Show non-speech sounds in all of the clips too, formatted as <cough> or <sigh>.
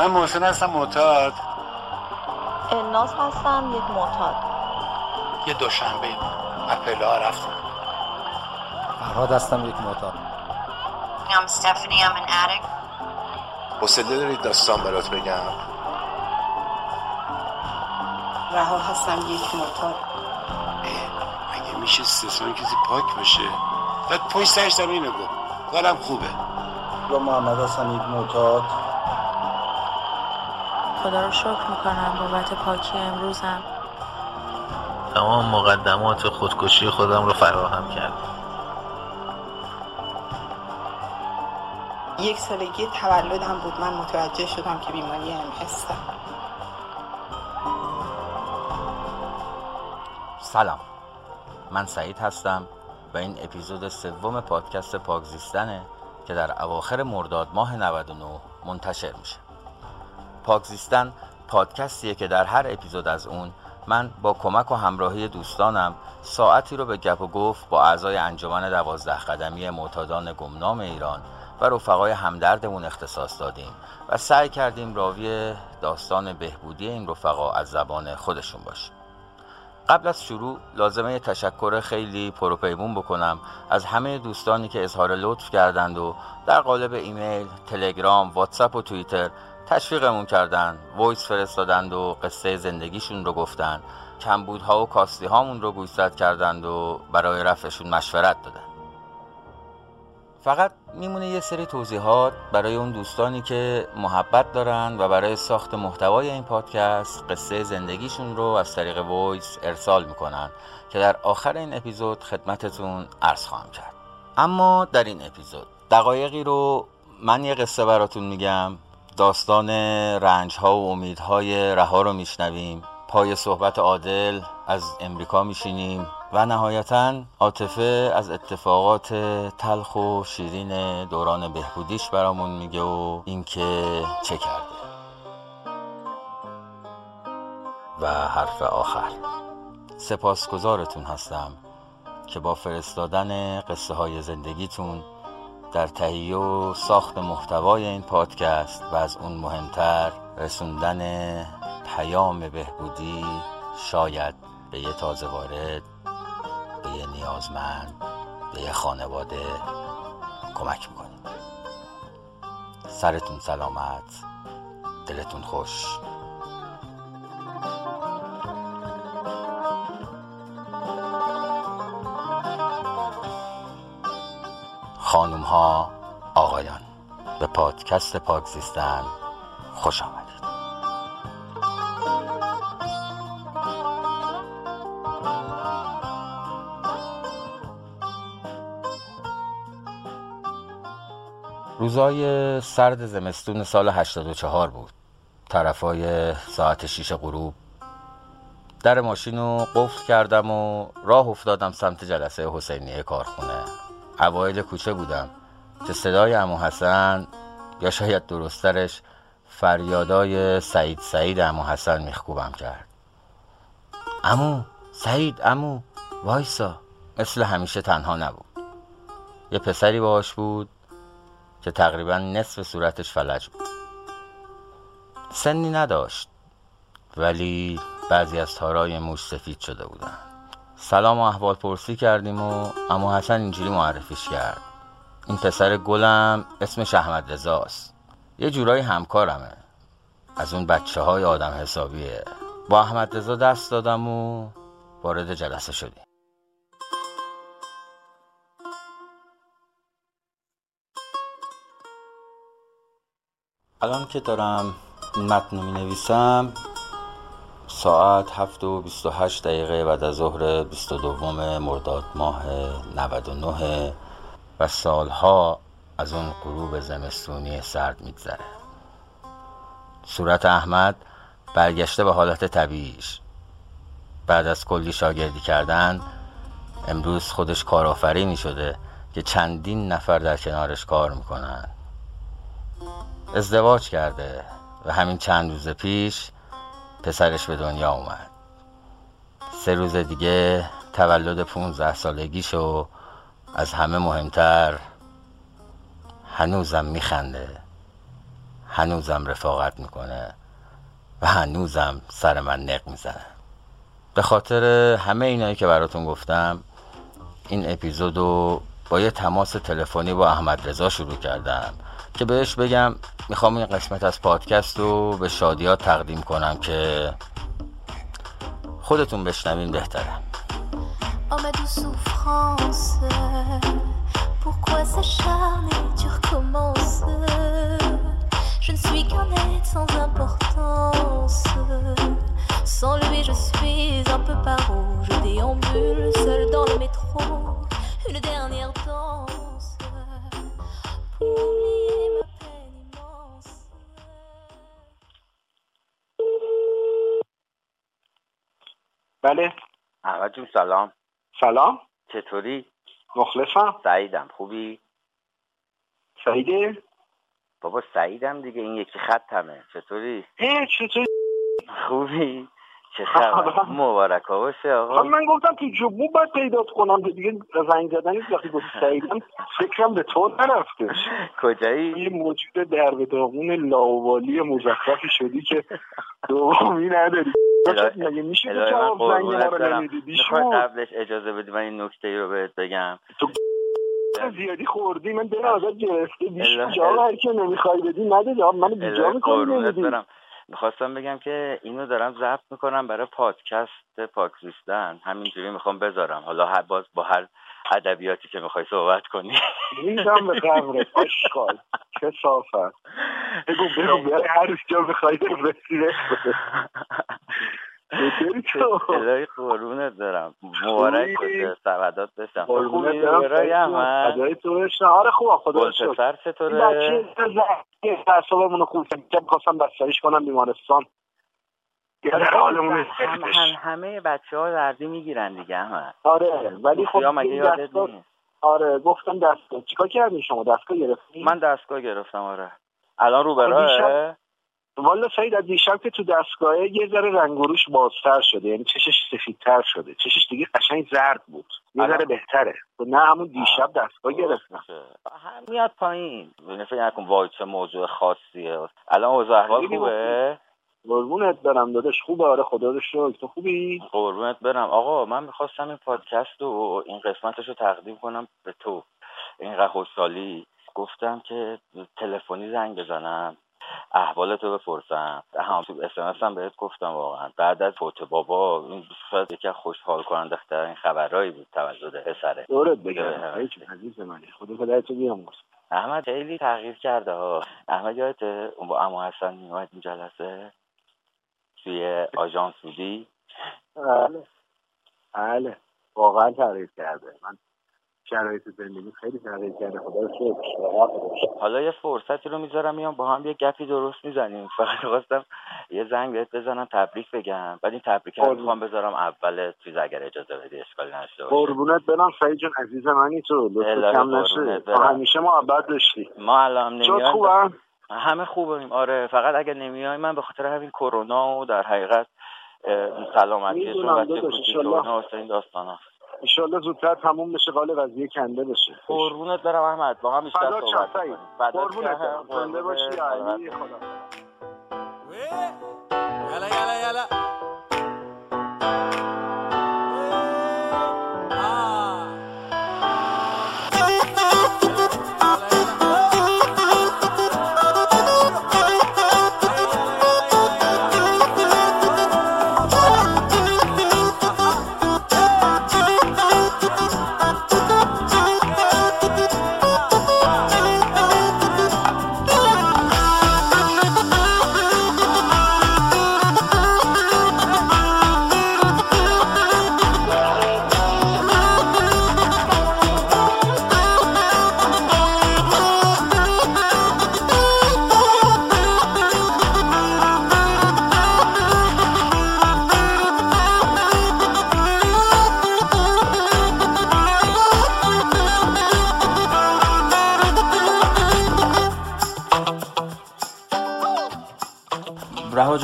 من محسن هستم معتاد. الناس هستم یک معتاد. یه دوشنبه از پله ها رفتم فرهاد هستم یک معتاد. I'm Stephanie. I'm an addict. حوصله دارید داستان برات بگم؟ رها هستم یک معتاد. مگه میشه استثنا کسی پاک باشه بعد پشت سرش دارم اینو گفت. حالم خوبه. یا محمد هستم یک معتاد. خدا رو شکر می‌کنم. بابت پاکی امروزم. تمام مقدمات خودکشی خودم رو فراهم کردم. یک سالگی تولدم بود. من متوجه شدم که بیماری ام هستم سلام. من سعید هستم و این اپیزود سوم پادکست پاکزیستنه که در اواخر مرداد ماه 99 منتشر میشه. پاکزیستن پادکستیه که در هر اپیزود از اون من با کمک و همراهی دوستانم ساعتی رو به گپ و گفت با اعضای انجمن دوازده قدمی معتادان گمنام ایران و رفقای همدردمون اختصاص دادیم و سعی کردیم راوی داستان بهبودی این رفقا از زبان خودشون باشیم قبل از شروع لازمه تشکر خیلی پروپیمون بکنم از همه دوستانی که اظهار لطف کردند و در قالب ایمیل، تلگرام، واتساپ و توییتر تشویقمون کردند voice فرستادند و قصه زندگیشون رو گفتن. کمبودها و کاستی هامون رو گوشزد کردند و برای رفعشون مشورت دادن. فقط میمونه یه سری توضیحات برای اون دوستانی که محبت دارن و برای ساخت محتوای این پادکست قصه زندگیشون رو از طریق voice ارسال می‌کنن که در آخر این اپیزود خدمتتون عرض خواهم کرد. اما در این اپیزود دقایقی رو من یه قصه براتون میگم. داستان رنج ها و امیدهای رها رو میشنویم. پای صحبت عادل از امریکا میشینیم و نهایتا عاطفه از اتفاقات تلخ و شیرین دوران بهبودیش برامون میگه و اینکه چه کرده. و حرف آخر. سپاسگزارتون هستم که با فرستادن قصه های زندگیتون در تهیه و ساخت محتوای این پادکست و از اون مهمتر رسوندن پیام بهبودی شاید به یه تازه وارد به یه نیازمند به یه خانواده کمک می‌کنید. سرتون سلامت دلتون خوش. خانوم ها آقایان به پادکست پاکزیستن خوش آمدید. روزای سرد زمستون سال 84 بود. طرفای ساعت شیش غروب. در ماشین رو قفل کردم و راه افتادم سمت جلسه حسینیه کارخونه. اوایل کوچه بودم که صدای امو حسن یا شاید درسترش فریادای سعید سعید امو حسن میخکوبم کرد. امو سعید امو وایسا. مثل همیشه تنها نبود. یه پسری باهاش بود که تقریبا نصف صورتش فلج بود. سنی نداشت ولی بعضی از تارای موش سفید شده بودن. سلام و احوال پرسی کردیم و اما حسن اینجوری معرفیش کرد. این پسر گلم اسمش احمد رزاست یه جورایی همکارمه. از اون بچه های آدم حسابیه. با احمد رضا دست دادم و وارد جلسه شدیم. الان که دارم این متن می نویسم ساعت هفت و بیست و هشت دقیقه بعد از ظهر بیست و دوم مرداد ماه 99 و سالها از اون غروب زمستونی سرد میگذره. صورت احمد برگشته به حالت طبیعیش بعد از کلی شاگردی کردن امروز خودش کارآفرینی شده که چندین نفر در کنارش کار می‌کنن. ازدواج کرده و همین چند روز پیش پسرش به دنیا اومد. سه روز دیگه تولد پونزده سالگیشو از همه مهمتر هنوزم میخنده. هنوزم رفاقت می‌کنه و هنوزم سر من نق می‌زنه. به خاطر همه اینایی که براتون گفتم این اپیزودو با یه تماس تلفنی با احمد رضا شروع کردم. که بهش بگم می‌خوام این قسمت از پادکست رو به شادیات تقدیم کنم که خودتون بشنوین بهتره Oh pourquoi s'acharner, tu recommences Je ne suis qu'un être sans importance. Sans lui, je suis un peu paro. Je déambule seul dans le métro. Une dernière danse بله احمد جون سلام سلام چطوری؟ مخلصم سعیدم خوبی؟ سعیده بابا سعیدم دیگه این یکی خطمه چطوری؟ اه چطور خوبی؟ چه خبر؟ <laughs> مبارک باشه آقا. من گفتم تو جبو باید پیدات کنم. دیگه زنگ زدنی وقتی گفت سعیدم فکرم به تو نرفته. کجایی؟ یه موجود در به داغون لاوالی مزخرفی شدی که دومی نداری. مگه میشه من جواب زنگ ما رو قبلش اجازه بدی من این نکته رو بهت بگم. زیادی خوردی. من دل ازت گرفته. الهی- جواب هر که نمی‌خوای بدی نده جواب منو بیجا می‌کنی نمیدی می‌خواستم بگم که اینو دارم ضبط می‌کنم برای پادکست پاک زیستن. همینجوری می‌خوام بذارم. حالا هر باز با هر ادبیاتی که می‌خوای صحبت کنی. ریدم به قبرت آشقال چه صافت بگو بگو برای هر جا بخوای <laughs> الهی قربونت دارم. مبارک؟ باشه. سعادت بشم. خوبی؟ برای احمد فدای تو بشم آره خوبم خدا شکر این چطوره؟ بچه اعصابمون رو خوب کرد. می‌خواستم بستریش کنم بیمارستان. هم هم همه بچه ها دردی می‌گیرن دیگه احمد آره ولی خب مگه یادت نیست. آره گفتم دستگاه. چیکار کردین شما؟ دستگاه گرفتین؟ من دستگاه گرفتم آره. الان رو خب براه؟ دیشب- والا سعید از دیشب که تو دستگاه یه ذره رنگ و روش بازتر شده یعنی چشش سفیدتر شده. چشش دیگه قشنگ زرد بود. یه ذره بهتره. تو نه همون دیشب دستگاه گرفتم. هم میاد پایین. یعنی فکر نکن وای چه موضوع خاصیه. الان اوضاع احوال خوبه؟ قربونت برم داداش. خوبه؟ آره خدا رو شکر. تو خوبی؟ قربونت برم. آقا من می‌خواستم این پادکست و این قسمتش رو تقدیم کنم به تو. اینقدر خوشحالی. گفتم که تلفنی زنگ بزنم. احوالتو بپرسم. هم تو اسمس هم بهت گفتم واقعا. بعد از فوت بابا این شاید یکی خوشحال کننده ترین خبرهایی بود تولد پسره. دورت. بگم. جون، عزیز منی. خدا پدرتو بیامرز احمد خیلی تغییر کرده ها احمد یادته اون با امو حسن میومد این جلسه؟ توی آژانس بودی؟ بله. بله. واقعا تغییر کرده. من شرایط زندگی خیلی تغییر کرده. خدا رو. حالا یه فرصتی رو می‌ذارم میام با هم یه گپی درست می‌زنیم. <laughs> فقط خواستم یه زنگ بهت بزنم تبریک بگم. بعد این تبریک رو. می‌خوام بذارم اول چیز اگر اجازه بدی اشکالی نشته باشه. قربونت برم. سعید جون عزیز منی تو. لطف الهی کم نشه. همیشه محبت داشتی. ما الان نمیایم. همه خوبیم. آره فقط اگه نمیای من به خاطر همین کرونا و در حقیقت بچه داداش، کوچیک. و این داستان انشالله زودتر تموم بشه قال قضیه کنده بشه قربونت برم احمد با هم بیشتر صحبت کنیم قربونت. برم زنده. باشی علی. خدا يلا يلا يلا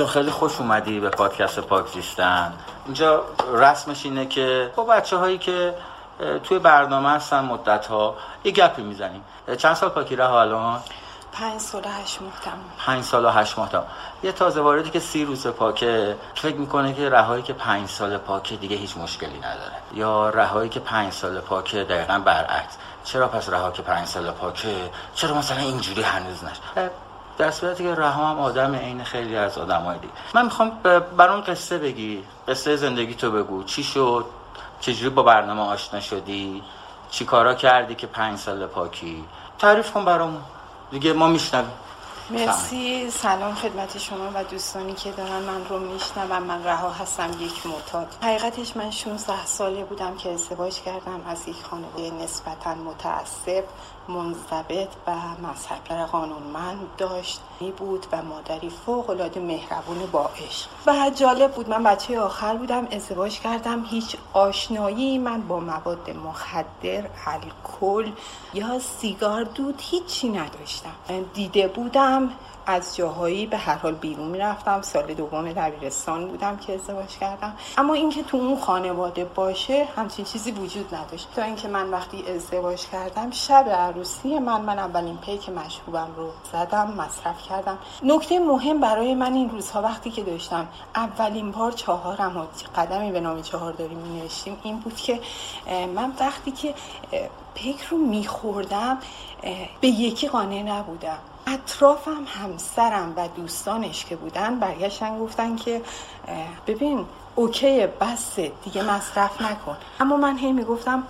خیلی خوش اومدی به پادکست پاک زیستن. اینجا رسمش اینه که با بچه هایی که توی برنامه هستن مدت ها یه گپی می‌زنیم. چند سال پاکی رها الان؟ پنج سال و هشت ماه تموم. پنج سال و هشت ماه یه تازه واردی که سی روز پاکه فکر می‌کنه که رهایی که پنج سال پاکه دیگه هیچ مشکلی نداره. یا رهایی که پنج سال پاکه دقیقا برعکس. چرا پس رها که پنج سال پاکه؟ چرا مثلا اینجوری هنوز نش در صورتی که رها هم آدم عین خیلی از آدمای دیگه. من می‌خوام برام قصه بگی. قصه زندگی تو بگو. چی شد؟ چجوری با برنامه آشنا شدی؟ چی کارا کردی که پنج سال پاکی؟ تعریف کن برامون. دیگه ما میشنویم. مرسی. سلام خدمت شما و دوستانی که دارن من رو میشنون. من رها هستم یک معتاد. حقیقتش من 16 ساله بودم که ازدواج کردم. از یک خانواده نسبتا متعصب. منضبط و مذهب قانونمند داشت. بود و مادری فوق العاده مهربون با عشق. و جالب بود من بچه آخر بودم ازدواج کردم. هیچ آشنایی من با مواد مخدر الکل یا سیگار دود هیچی نداشتم. دیده بودم از جاهایی به هر حال بیرون می‌رفتم. سال دوم دبیرستان بودم که ازدواج کردم. اما اینکه تو اون خانواده باشه همچین چیزی وجود نداشت. تا اینکه من وقتی ازدواج کردم شب عروسی من من اولین پیک مشروبم رو زدم مصرف کردم. نکته مهم برای من این روزها وقتی که داشتم اولین بار چهارم و قدمی به نام چهار داریم می این بود که من وقتی که پیک رو میخوردم به یکی قانع نبودم. اطرافم همسرم و دوستانش که بودن برگشتن گفتن که ببین اوکی بسه دیگه مصرف نکن. اما من هی می‌گفتم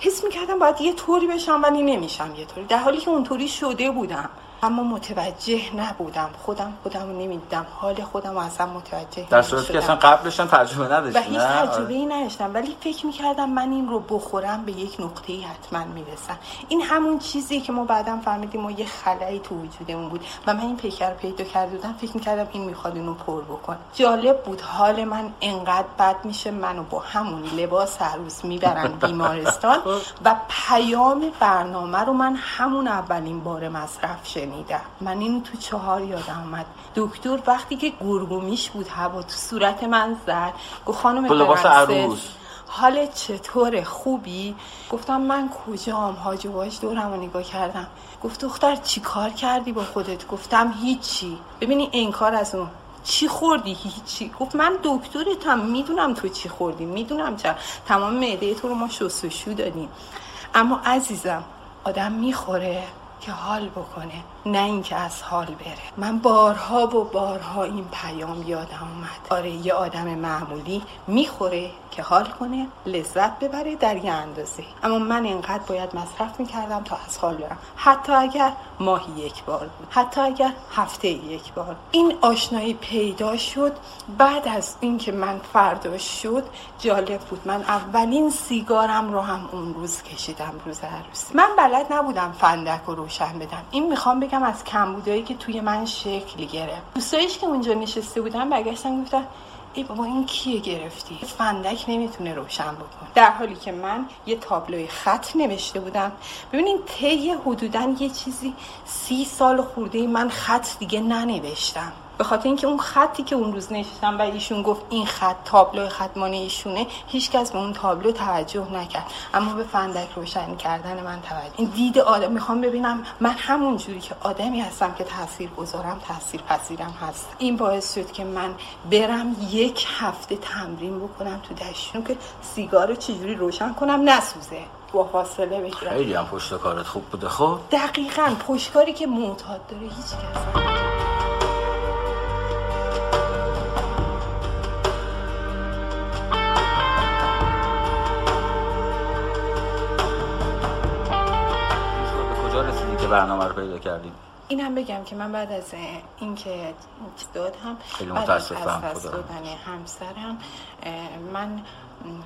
حس می‌کردم باید یه طوری بشم ولی نمیشم یه طوری. در حالی که اونطوری شده بودم. اما متوجه نبودم. خودم خودم نمی‌دیدم. حال خودم اصلا متوجه در صورتی که اصلا قبلش تجربه نداشتم و هیچ تجربه ای نداشتم. ولی فکر می‌کردم من این رو بخورم به یک نقطه ای حتما می‌رسم. این همون چیزی که ما بعدم فهمیدیم ما یه خلایی تو وجودمون بود. و من این پیکر رو پیدا کرده بودم فکر می‌کردم این می‌خواد اینو پر بکن جالب بود حال من انقدر بد میشه منو با همون لباس عروس می‌برن <laughs> بیمارستان و پیام برنامه رو من همون اولین بار مصرف شنیدم من اینو تو چهار یادم اومد. دکتر وقتی که گرگومیش بود هوا تو صورت من زد. گفت خانم عروس. حال چطور خوبی؟ گفتم من کجام؟ حاج باش دورم رو نگاه کردم. گفت دختر چی کار کردی با خودت؟ گفتم هیچی. ببینی انکار از اون. چی خوردی؟ هیچی. گفت من دکترتم. می‌دونم تو چی خوردی. می‌دونم چرا. تمام معده تو رو ما شستشو دادیم. اما عزیزم آدم می‌خوره که حال بکنه. نه اینکه از حال بره. من بارها و بارها این پیام یادم اومد. آره یه آدم معمولی می‌خوره که حال کنه لذت ببره در یه اندازه. اما من اینقدر باید مصرف می‌کردم تا از حال برم. حتی اگر ماهی یک بار بود. حتی اگر هفته یک بار. این آشنایی پیدا شد. بعد از اینکه من فردا شد جالب بود. من اولین سیگارم رو هم اون روز کشیدم روز عروسی. من بلد نبودم فندک رو روشن بدم. این می‌خوام بگم از کمبودایی که توی من شکل گرفت. دوستایش که اونجا نشسته بودن برگشتن گفتن ای بابا این کیه گرفتی؟ فندک نمی‌تونه روشن بکن در حالی که من یه تابلوی خط نوشته بودم. ببینین طی حدودا یه چیزی سی سال خورده من خط دیگه ننوشتم. به خاطر اینکه اون خطی که اون روز نشستم و ایشون گفت این خط تابلو ختمانه ایشونه هیچکس به اون تابلو توجه نکرد. اما به فندک روشن کردن من توجه این دید آدم می‌خوام ببینم من همون جوری که آدمی هستم که تاثیر گذارم تاثیر پذیرم هست. این باعث شد که من برم یک هفته تمرین بکنم تو دشتون که سیگار رو چجوری روشن کنم نسوزه. با فاصله بگیرم. خیلی هم پشت کارت خوب بوده خب؟ دقیقا. پشتکاری که معتاد داره هیچ کس برنامه رو پیدا کردیم. این هم بگم که من بعد از اینکه دادم خیلی بعد از متاسفم دادن همسرم من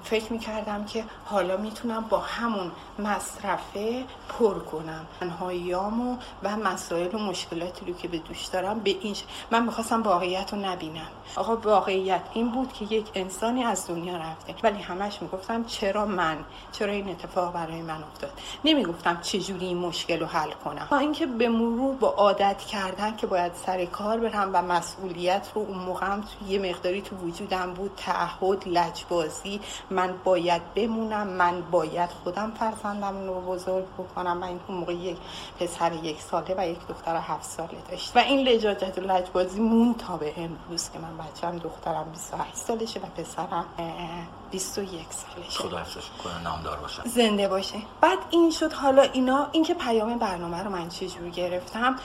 فکر می‌کردم که حالا می‌تونم با همون مصرفه پر کنم. تنهاییامو و مسائل و مشکلاتی رو که به دوش دارم به این من می‌خواستم واقعیت رو نبینم. آقا واقعیت این بود که یک انسانی از دنیا رفته. ولی همش می‌گفتم چرا من؟ چرا این اتفاق برای من افتاد؟ نمی‌گفتم چجوری این مشکل رو حل کنم. با اینکه به مرور با عادت کردن که باید سر کار برم و مسئولیت رو اون موقع هم یه مقداری تو وجودم بود تعهد لجبازی من باید بمونم من باید خودم فرزندم رو بزرگ بکنم. من این موقع یک پسر یک ساله و یک دختر هفت ساله داشت. و این لجاجت و لجبازی مون تا به امروز که من بچم دخترم 28 سالشه و پسرم 21 سالشه خدا حفظش کنه نامدار باشه. زنده باشه. بعد این شد حالا اینا اینکه پیام برنامه رو من چجور گرفتم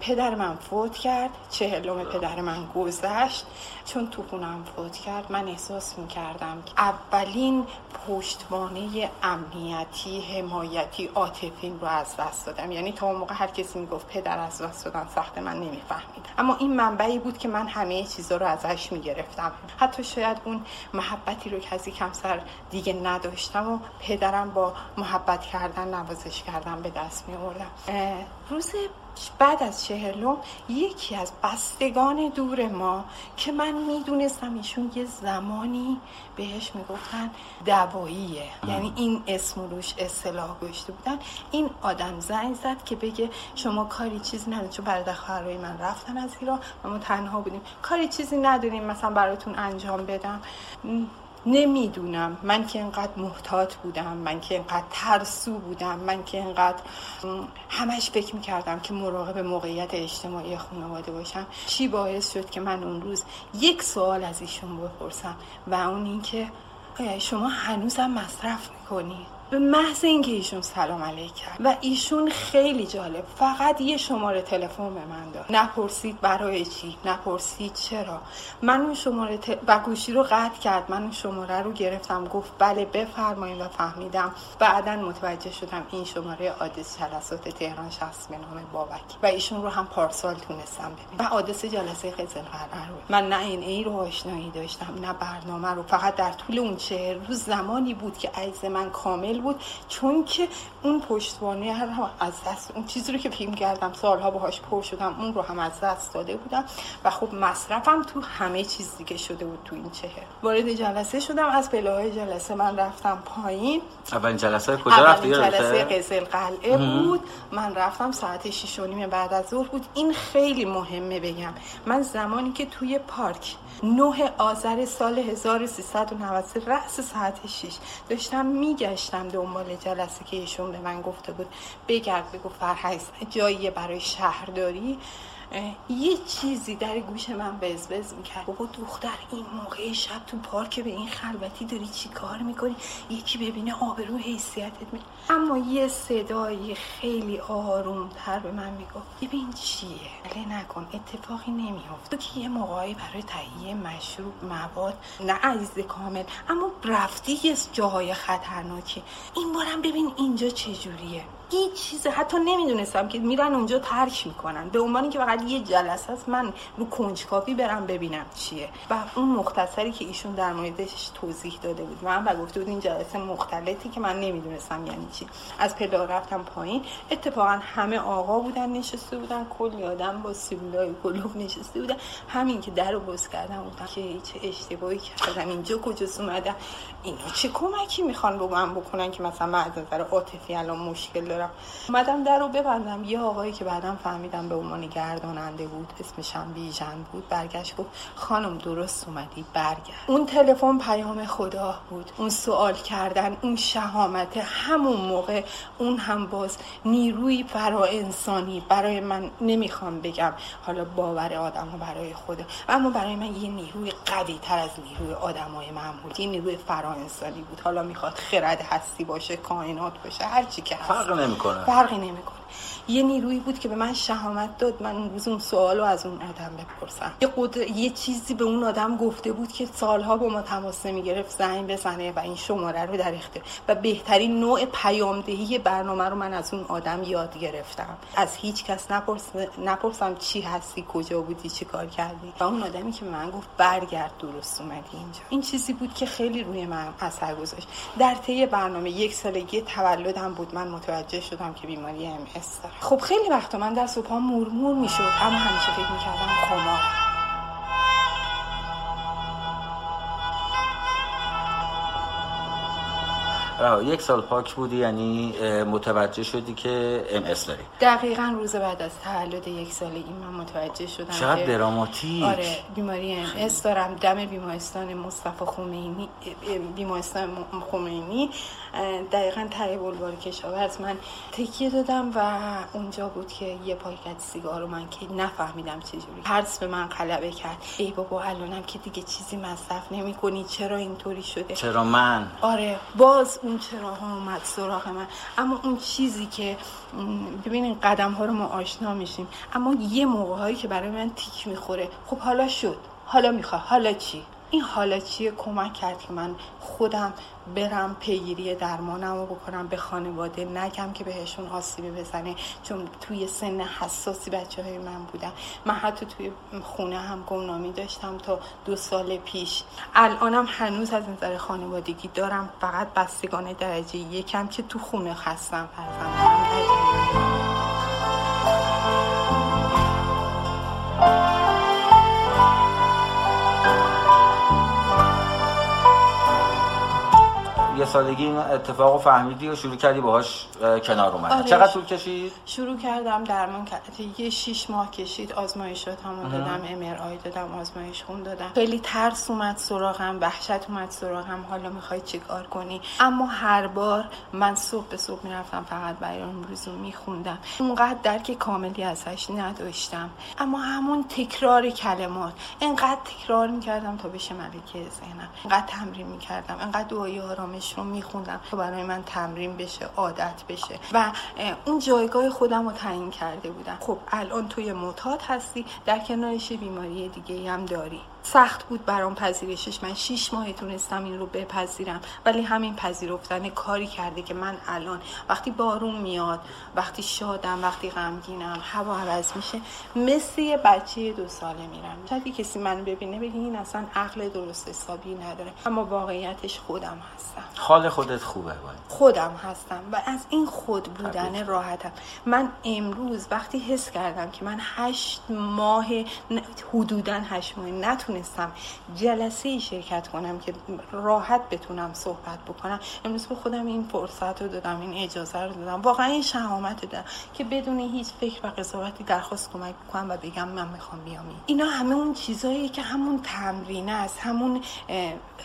پدر من فوت کرد چهلم پدر من گذشت. چون تو خونم فوت کرد من احساس می‌کردم که اولین پشتوانه امنیتی حمایتی عاطفی رو از دست دادم. یعنی تا اون موقع هر کسی می‌گفت پدر از دست دادن سخت من نمیفهمیدم. اما این منبعی بود که من همه چیزا رو ازش می‌گرفتم. حتی شاید اون محبتی رو که از یک همسر دیگه نداشتم و پدرم با محبت کردن نوازش کردن به دست می آوردم روز بعد از چهلم یکی از بستگان دور ما که من می‌دونستم ایشون یه زمانی بهش می‌گفتن دواییه یعنی این اسم روش اصطلاح گشته بودن. این آدم زنگ زد که بگه شما کاری چیزی ندارید. چون برادر خواهرای من رفتن از ایران و ما تنها بودیم. کاری چیزی نداریم مثلا براتون انجام بدم. نمی‌دونم. من که اینقدر محتاط بودم من که اینقدر ترسو بودم من که اینقدر همش فکر می‌کردم که مراقب موقعیت اجتماعی خانواده باشم. چی باعث شد که من اون روز یک سوال از ایشون بپرسم و اون اینکه شما هنوزم مصرف می‌کنید به محض اینکه ایشون سلام علیک کرد و ایشون خیلی جالب. فقط یه شماره تلفن به من داد. نپرسید برای چی؟ نپرسید چرا؟ من اون شماره ت... و گوشی رو قطع کرد. من اون شماره رو گرفتم. گفت بله بفرمایید و فهمیدم. بعدا متوجه شدم این شماره آدرس جلسات تهران شخص به نام بابک. و ایشون رو هم پارسال تونستم ببینم. و آدرس جلسه قزل قرار من نه این ای رو آشنایی داشتم نه برنامه رو. فقط در طول اون چه روز زمانی بود که عیز من کامل بود چون که اون پشتوانه هم از دست اون چیزی رو که فیلم کردم سالها باهاش پر شدم اون رو هم از دست داده بودم و خب مصرفم تو همه چیز دیگه شده بود تو این چهر وارد جلسه شدم از پله های جلسه من رفتم پایین. اولین جلسه کجا رفتی جلسه قزل قلعه بود. من رفتم ساعت 6 و نیم بعد از ظهر بود. این خیلی مهمه بگم. من زمانی که توی پارک 9 آذر سال 1393 رأس ساعت 6 داشتم میگشتم دنبال جلسه که ایشون به من گفته بود بگرد بگو فرهیز جایی برای شهرداری. یه چیزی در گوش من بزبز می‌کرد. بابا دختر این موقع شب تو پارک به این خلوتی داری چی کار می‌کنی؟ یکی ببینه آبرو حیثیتت می اما یه صدایی خیلی آرومتر به من می‌گفت ببین چیه؟ بله نکن اتفاقی نمیافت تو که یه موقعی برای تهیه مشروب مواد نه عزیز کامل اما رفتی یه جاهای خطرناکی. این بارم ببین اینجا چجوریه. هیچ چیز حتی نمی‌دونستم که میرن اونجا ترک می‌کنن. به عنوانی که فقط یه جلسه است من رو کنجکاوی برم ببینم چیه. و اون مختصری که ایشون در موردش توضیح داده بود من و گفته بود این جلسه مختلفی که من نمی‌دونستم یعنی چی. از پلا رفتم پایین. اتفاقا همه آقا بودن نشسته بودن کلی آدم با سیبولای کلوب نشسته بودن. همین که در رو باز کردم بودن که چه اشتباهی کردم اینجا کجاست اومدم اینا چه کمکی می‌خوان با من بکنن که مثلا من از عاطفی الان مشکل دارم. اومدم در رو ببندم. یه آقایی که بعدم فهمیدم به عنوان گرداننده بود اسمش هم بیژن بود برگشت گفت خانم درست اومدی برگرد. اون تلفن پیام خدا بود. اون سوال کردن اون شهامت همون موقع اون هم باز نیروی فرا انسانی برای من نمی‌خوام بگم. حالا باور آدم ها برای خدا اما برای من یه نیروی قوی تر از نیروی آدم های معمول یه نیروی فرا انسانی بود. حالا می‌خواد خرد هستی باشه کائنات باشه هر چی که هست. نمی‌کنه فرقی نمی‌کنه. یه نیرویی بود که به من شهامت داد. من اون روز اون سوالو از اون آدم بپرسم. یه قدر... یه چیزی به اون آدم گفته بود که سالها با ما تماس نمی‌گرفت زنگ بزنه و این شماره رو در اختیار و بهترین نوع پیامدهی برنامه رو من از اون آدم یاد گرفتم. از هیچ کس نپرس... نپرسم چی هستی کجا بودی چی کار کردی. و اون آدمی که من گفت برگرد درست اومدی اینجا. این چیزی بود که خیلی روی من اثر گذاشت. در طی برنامه یک سالگی تولدم بود. من متوجه شدم که بیماری ام دارم. خب خیلی وقتا من در صبح مورمور می‌شد. اما همیشه فکر می‌کردم خمار. رها یک سال پاک بودی یعنی متوجه شدی که ام اس داری. دقیقا روز بعد از تولد یک سالگی من متوجه شدم چقدر دراماتیک. آره بیماری ام اس دارم. دم بیمارستان مصطفی خمینی بیمارستان خمینی. دقیقا ته بلوار کشاورز من تکیه دادم و اونجا بود که یه پاکت سیگار رو من که نفهمیدم چجوری ترس به من غلبه کرد. ای بابا الانم که دیگه چیزی مصرف نمی کنی چرا اینطوری شده؟ چرا من؟ آره باز اون چراها اومد سراغ من. اما اون چیزی که ببینین قدم ها رو ما آشنا میشیم. اما یه موقع هایی که برای من تیک می‌خوره. خب حالا شد. حالا می‌خواد حالا چی؟ این حالا چیه کمک کرد که من خودم برم پیگیری درمانم رو بکنم به خانواده؟ نگم که بهشون آسیبی بزنه چون توی سن حساسی بچه های من بودن. من حتی توی خونه هم گمنامی داشتم تا دو سال پیش. الانم هنوز از نظر خانوادگی دارم فقط بستگان درجه یکم که تو خونه هستم فرزندانم سالگی این اتفاق رو فهمیدی و شروع کردی باهاش اه، کنار اومدن؟ آره. چقدر طول کشید؟ شروع کردم درمان کرد یه شیش ماه کشید آزمایشات هم. دادم ام آی دادم آزمایش خون دادم. خیلی ترس اومد سراغم وحشت اومد سراغم. حالا می‌خوای چیکار کنی؟ اما هر بار من صبح به صبح می‌رفتم فقط بیان رو میخوندم. اونقدر درک کاملی ازش نداشتم. اما همون تکرار کلمات. انقدر تکرار می‌کردم تا بشه ملکه ذهنم. انقدر تمرین می‌کردم. انقدر دعای آرامش رو میخوندم تا برای من تمرین بشه عادت بشه. و اون جایگاه خودم رو تعیین کرده بودم. خب الان توی معتاد هستی در کنارش بیماری دیگه هم داری. سخت بود برام پذیرشش. من شیش ماه تونستم این رو بپذیرم. ولی همین پذیرفتن کاری کرده که من الان وقتی بارون میاد وقتی شادم وقتی غمگینم هوا عوض میشه مثل یه بچه دو ساله میرم. شاید کسی من ببینه بگه این اصلا عقل درست حسابی نداره. اما واقعیتش خودم هستم. حال خودت خوبه باید. خودم هستم و از این خود بودن راحتم. من امروز وقتی حس کردم که من هشت ماه حدودا هشت ماه نتونستم جلسه ای شرکت کنم که راحت بتونم صحبت بکنم. امروز به خودم این فرصت رو دادم این اجازه رو دادم. واقعا این شهامت دادم که بدون هیچ فکر و قضاوتی درخواست کمک بکنم و بگم من می‌خوام بیام. این. اینا همه اون چیزایی که همون تمرینه است. همون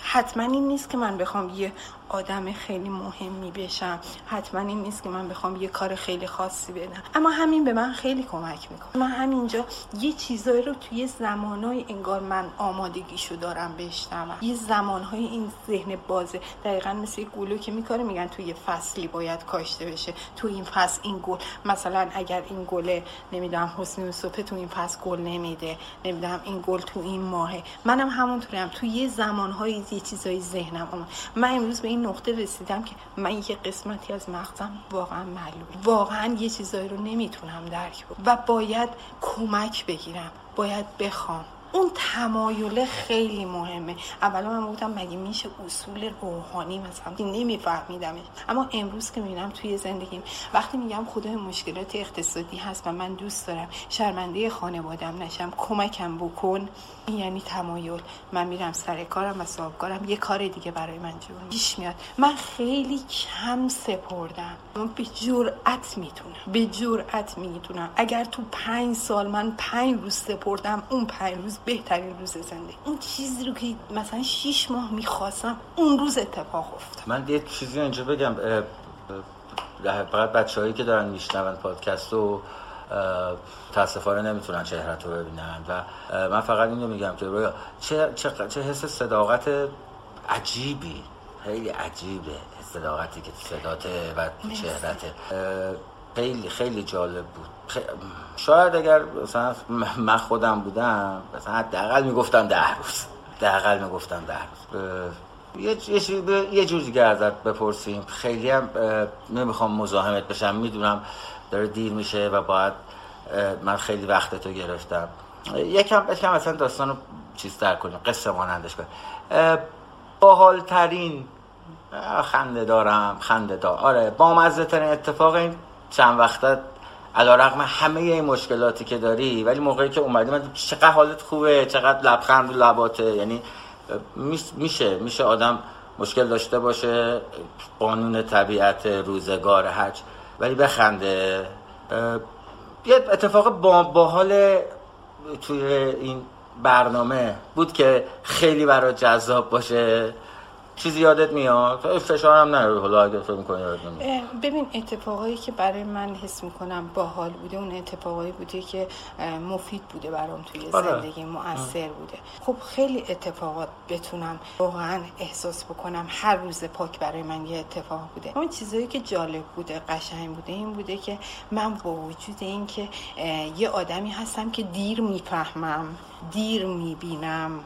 حتما این نیست که من بخوام یه آدم خیلی مهمی بشم. حتما این نیست که من بخوام یه کار خیلی خاصی بدم. اما همین به من خیلی کمک می‌کنه. من همینجا یه چیزایی رو توی زمانهای انگار من آمادگیشو دارم بشنوم یه زمانهای این ذهن بازه. دقیقا مثل گلو که میکاره میگن توی یه فصلی باید کاشته بشه. تو این فصل این گل. مثلا اگر این گله نمی‌دونم حسنی یوسفه تو این فصل گل نمیده. نمی‌دونم این گل تو این ماهه. منم همونطوریم. تو یه زمانهای یه چیزای ذهنم اومد. من امروز به این نقطه رسیدم که من یه قسمتی از مغزم واقعا معلومه. واقعا یه چیزایی رو نمی‌تونم درک و باید کمک بگیرم. باید بخوام. اون تمایله خیلی مهمه. اولا من گفتم مگه میشه اصول روحانی مثلا نمیفهمیدمش. اما امروز که می‌بینم توی زندگیم وقتی میگم خدای مشکلات اقتصادی هست و من دوست دارم شرمنده خانوادم نشم کمکم بکن یعنی تمایل. من میرم سر کارم و صاحبکارم. یه کار دیگه برای من جور پیش میاد. من خیلی کم سپردم. من به جرأت می‌تونم. به جرأت می‌تونم. اگر تو پنج سال من پنج روز سپردم اون پنج روز بهترین روز زندگی. اون چیزی رو که مثلا شیش ماه می‌خواستم اون روز اتفاق افتاد. من یه چیزی اینجا بگم. فقط بچه هایی که دارن میشنون پادکست رو اه، متاسفانه نمی‌تونن چهرت رو ببینن. و من فقط اینو میگم که رویا چه, چه, چه حس صداقت عجیبی. خیلی عجیبه صداقتی که صداته و. چهرته. خیلی خیلی جالب بود. شاید اگر مثلا من خودم بودم مثلا حداقل می‌گفتم ده روز. حداقل می‌گفتم ده روز. یه یه جور دیگه ازت بپرسیم. خیلی هم نمی‌خوام مزاحمت بشم. می‌دونم داره دیر میشه و باید من خیلی وقت تو گرفتم. یکم یکم اصلا داستان رو چیز تر کنیم. قصه مانندش کنیم. اه، باحالترین اه، خنده دارم خنده دار. آره با ترین اتفاق این چند وقته علا رقم همه این مشکلاتی که داری ولی موقعی که اومدی من چقدر حالت خوبه چقدر لبخند رو لباته یعنی میشه میشه آدم مشکل داشته باشه قانون طبیعت روزگار حج ولی بخنده. یه اتفاق با باحال توی این برنامه بود که خیلی برای جذاب باشه. چیزی یادت میاد؟ فشارم نره حالا اگه فکر می‌کنی یادت نمیاد. ببین اتفاقایی که برای من حس می‌کنم باحال بوده اون اتفاقایی بوده که مفید بوده برام توی آره. زندگی مؤثر بوده. خب خیلی اتفاقات بتونم واقعا احساس بکنم هر روز پاک برای من یه اتفاق بوده. اون چیزایی که جالب بوده قشنگ بوده این بوده که من با وجود این که اه، یه آدمی هستم که دیر می‌فهمم دیر می‌بینم.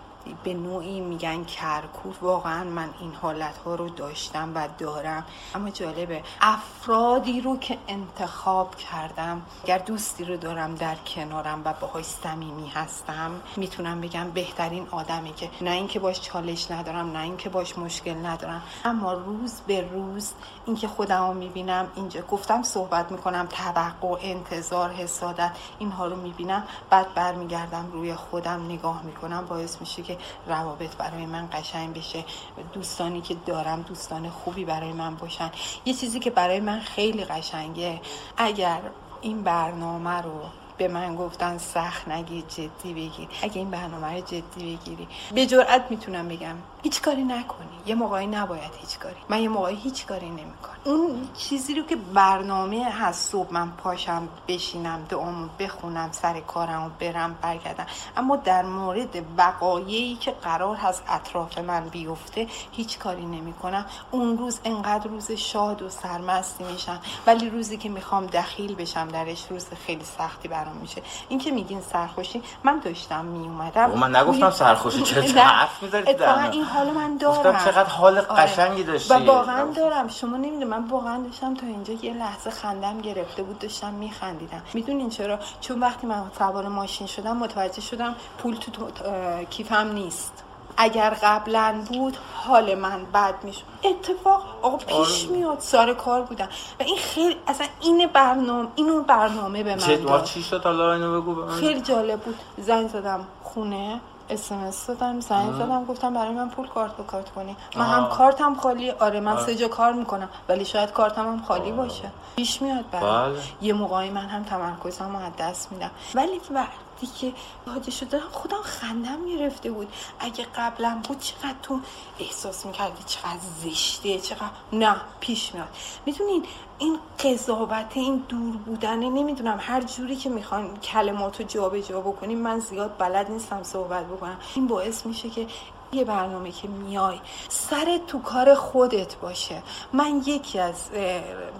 به نوعی میگن کرکور واقعا من این حالت ها رو داشتم و دارم. اما جالبه افرادی رو که انتخاب کردم اگر دوستی رو دارم در کنارم و باهاش صمیمی هستم می‌تونم بگم بهترین آدمی که نه اینکه باش چالش ندارم نه اینکه باش مشکل ندارم. اما روز به روز اینکه خودم رو می‌بینم اینجا گفتم صحبت می‌کنم توقع انتظار حسادت اینها رو می‌بینم. بعد برمیگردم روی خودم نگاه می‌کنم. باعث میشه که روابط برای من قشنگ بشه. دوستانی که دارم دوستان خوبی برای من باشن. یه چیزی که برای من خیلی قشنگه اگر این برنامه رو به من گفتن سخت نگیر جدی بگیر اگه این برنامه رو جدی بگیری. به جرئت می‌تونم بگم هیچ کاری نکنی. یه موقعی نباید هیچ کاری. من یه موقعی هیچ کاری نمی‌کنم. اون چیزی رو که برنامه هست صبح من پاشم بشینم دعامو بخونم سر کارم و برم برگردم. اما در مورد وقایعی که قرار هست اطراف من بیفته هیچ کاری نمی‌کنم. اون روز انقدر روز شاد و سرمستی میشم. ولی روزی که می‌خوام دخیل بشم درش روز خیلی سختی برام میشه. این که میگین سرخوشی من داشتم میومدم من نگفتم سرخوشی چه حرف من؟ این حالو من دارم. چقدر حال آره. قشنگی داشتی. و واقعا دارم شما نمی‌دونم من واقعا داشتم تا اینجا یه لحظه خندم گرفته بود داشتم میخندیدم. می‌دونین چرا؟ چون وقتی من سوار ماشین شدم متوجه شدم پول تو, تو اه، کیفم نیست. اگر قبلا بود حال من بد می‌شد. اتفاق آقا پیش آره. میاد سر کار بودم و این خیلی اصلا این برنامه اینو برنامه به من داد. چی شد؟ حالا اینو بگو به من. خیلی جالب بود. زنگ زدم خونه. اسمس دادم زنگ آه. زدم گفتم برای من پول کارت به کارت کنی من آه. هم کارتم خالی آره من. سه جا کار می‌کنم ولی شاید کارتم هم خالی باشه پیش میاد برام بله. یه موقعی من هم تمرکزم رو از دست میدم ولی وقتی که حاجه شده خودم خندم گرفته بود. اگه قبلا بود چقدر تو احساس می‌کردی چقدر زشته چقدر نه پیش میاد. می‌دونین این قضاوت این دور بودنه نمی‌دونم هر جوری که می‌خوان کلمات رو جابجا بکنیم من زیاد بلد نیستم صحبت بکنم. این باعث میشه که یه برنامه که میای سر تو کار خودت باشه. من یکی از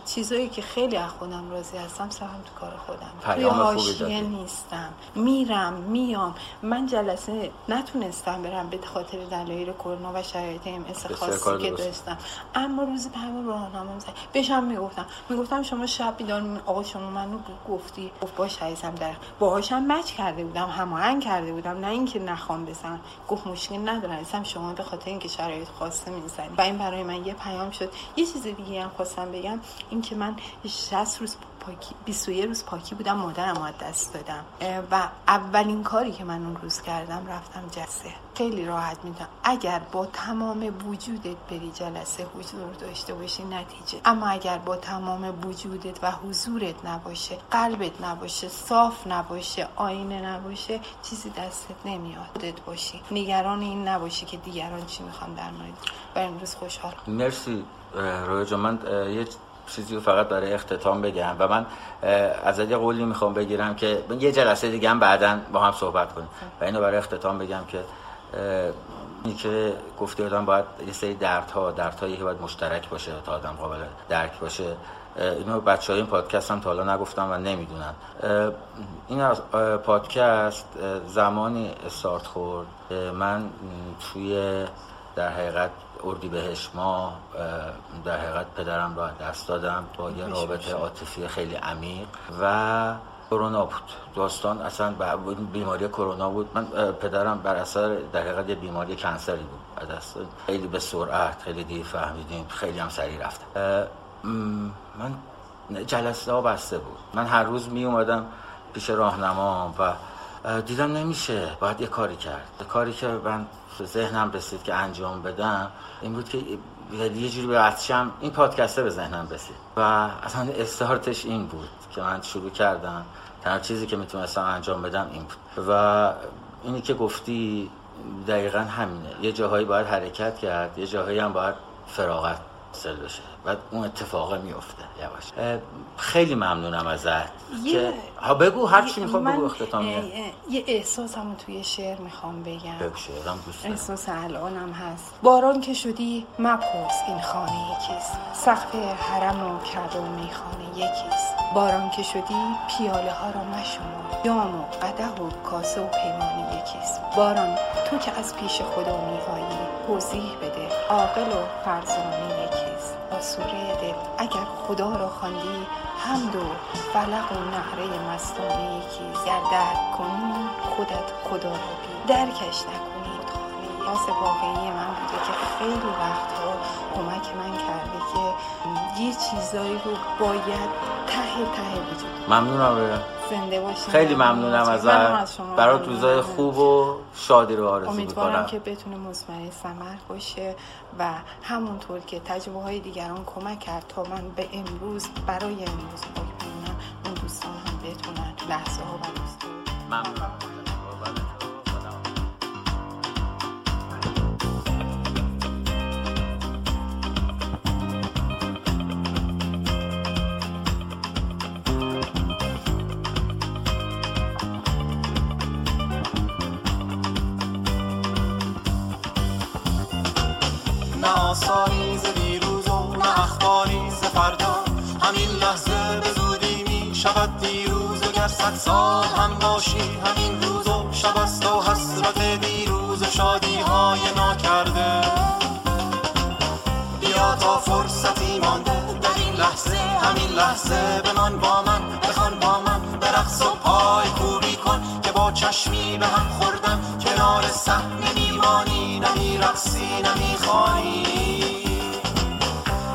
چیزایی که خیلی از خودم راضی هستم سرم تو کار خودم. توی حاشیه. نیستم. میرم میام. من جلسه نتونستم برم به خاطر دلایل کرونا و شرایط ام خاصی که. داشتم. اما روز پیام راهنما بهشم می‌گفتم. می‌گفتم شما شب بیدار آقا شما منو گفتی. گفت باش عزیزم در باهاشم مچ کرده بودم هماهنگ کرده بودم. نه اینکه نخوام بزنم. گفت مشکل نداره عزیزم شما به خاطر اینکه شرایط خاصه می‌زنی. و این برای من یه پیام شد. یه چیز دیگه هم خواستم بگم. این که من 60 روز پاکی 21 روز پاکی بودم مادرم از دست دادم. و اولین کاری که من اون روز کردم رفتم جلسه. خیلی راحت می‌دونم. اگر با تمام وجودت بری جلسه حضور داشته باشی نتیجه. اما اگر با تمام وجودت و حضورت نباشه قلبت نباشه صاف نباشه آینه نباشه چیزی دستت نمیاد باشی. نگران این نباشی که دیگران چی می‌خوان در مورد و امروز خوشحال مرسی رویا من یه چیزی رو فقط برای اختتام بگم و من ازت یه قولی می‌خوام بگیرم که یه جلسه دیگه هم بعدا با هم صحبت کنیم و اینو برای اختتام بگم که اینی که گفتی آدم باید یه سری دردها دردهایی که باید مشترک باشه تا آدم قابل درک باشه. اینو بچه های این پادکست هم تا حالا نگفتم و نمی‌دونن. این از پادکست زمانی استارت خورد من توی در حقیقت اردی بهش ما در حقیقت پدرم را دست دادم با یه رابطه عاطفی خیلی عمیق و کرونا بود. داستان اصلا ب- بیماری کرونا بود. من پدرم بر اثر در حقیقت بیماری کنسری بود. دست. خیلی به سرعت خیلی دیر فهمیدیم. خیلی هم سریع رفت. من جلسه ها بسته بود. من هر روز می اومدم پیش راهنما و دیدم نمیشه. باید یه کاری کرد. کاری که من ذهنم رسید که انجام بدم این بود که یه جوری به این پادکسته به ذهنم رسید. و اصلا استارتش این بود که من شروع کردم. تنها چیزی که می‌تونستم انجام بدم این بود. و اینی که گفتی دقیقا همینه. یه جاهایی باید حرکت کرد یه جاهایی هم باید فراغت حاصل بشه بعد اون اتفاق میفته یواش. خیلی ممنونم ازت. که ها بگو هر چی می‌خوام بگو اختتامیه یه احساسمو توی شعر می‌خوام بگم. بگو شعرم دوست احساس الانم هست. باران که شدی مپرس این خانه یکیست. سقف حرم و کعبه و میخانه یکیست. باران که شدی پیاله ها را مشمار جام و قده و کاسه و پیمانه یکیست. باران تو که از پیش خدا میآیی توضیح بده. عاقل و فرزانه سوره دل. اگر خدا را خواندی حمد و فلق و نهره مستانه گر درک کنی خودت خدا را بی درکش نکنی راس واقعی من بوده که خیلی وقتها کمک من کرده که یه چیزایی رو باید ته ته وجود. ممنونم زنده باشین. خیلی ممنونم ازت. برای روزای خوب و شادی رو آرزو امیدوارم می‌کنم. که بتونه مثمر ثمر باشه و همونطور که تجربه های دیگران کمک کرد تا من به امروز برای امروز بمونم اون دوستان هم بتونن لحظه ها و ممنونم. صد سال هم باشی همین روز و شب است و حسرت دیروز و شادی های ناکرده. بیا تا فرصتی مانده در این لحظه همین لحظه بمان با من بخوان با من به و پای کوبی کن که با چشمی به هم خوردم. کنار صحنه میمانی نمیرقصی نمی‌خوانی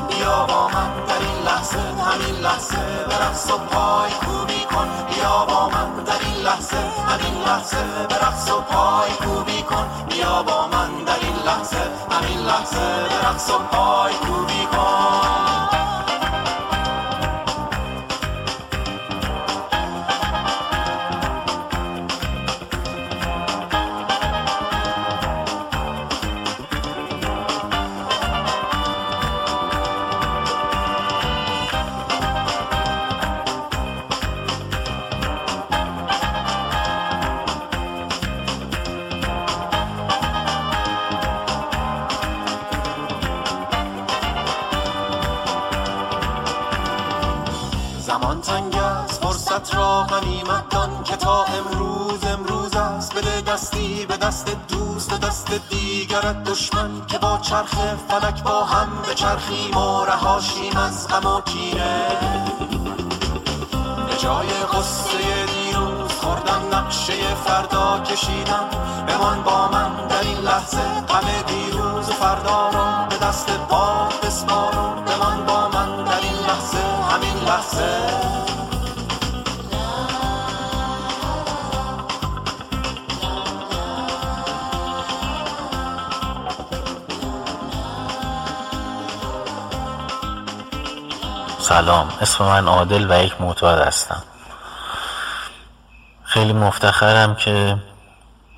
بیا با من در این لحظه همین لحظه به رقص و پای کوبی کن. بیا با من در این لحظه همین لحظه به رقص و پای کوبی کن. بیا با من در این لحظه همین لحظه به رقص و پای کوبی کن. دیگرت دشمن که با چرخ فلک با هم به چرخیم و رهاشیم از غم و کینه. به جای قصه دیروز خوردم نقشه فردا کشیدم. بمان با من در این لحظه غم دیروز و فردا را به دست باد بسپارم. بمان با من در این لحظه همین لحظه. سلام. اسم من عادل و یک معتاد هستم. خیلی مفتخرم که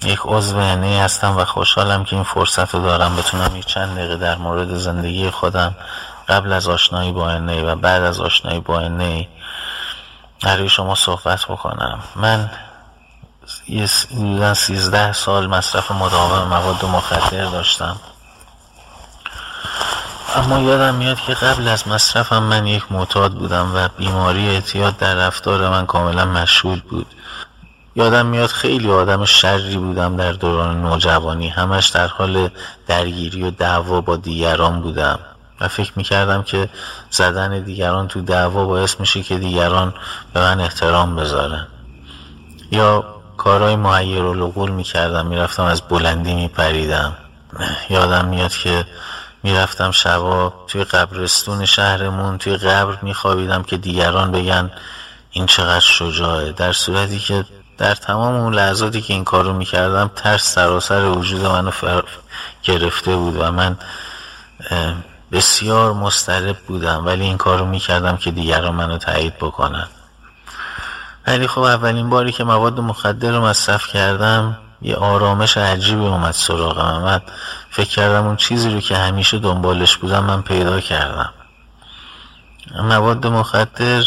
یک عضو NA هستم و خوشحالم که این فرصت رو دارم بتونم یک چند دقیقه در مورد زندگی خودم قبل از آشنایی با NA و بعد از آشنایی با NA برای شما صحبت بکنم. من یه سیزده سال مصرف مداوم مواد مخدر داشتم. اما یادم میاد که قبل از مصرفم من یک معتاد بودم و بیماری اعتیاد در رفتار من کاملا مشغول بود. یادم میاد خیلی آدم شری بودم در دوران نوجوانی. همش در حال درگیری و دعوا با دیگران بودم. و فکر می‌کردم که زدن دیگران تو دعوا باعث میشه که دیگران به من احترام بذارن. یا کارهای معیر و لغول می‌کردم می‌رفتم از بلندی میپریدم. یادم میاد که می‌رفتم شبا توی قبرستون شهرمون توی قبر میخوابیدم که دیگران بگن این چقدر شجاعه. در صورتی که در تمام اون لحظاتی که این کارو می‌کردم ترس سراسر وجود منو فر... گرفته بود و من بسیار مسترب بودم ولی این کارو می‌کردم که دیگران منو تایید بکنن. ولی خب اولین باری که مواد مخدر رو مصرف کردم یه آرامش عجیبی اومد سراغم. من فکر کردم اون چیزی رو که همیشه دنبالش بودم من پیدا کردم. مواد مخدر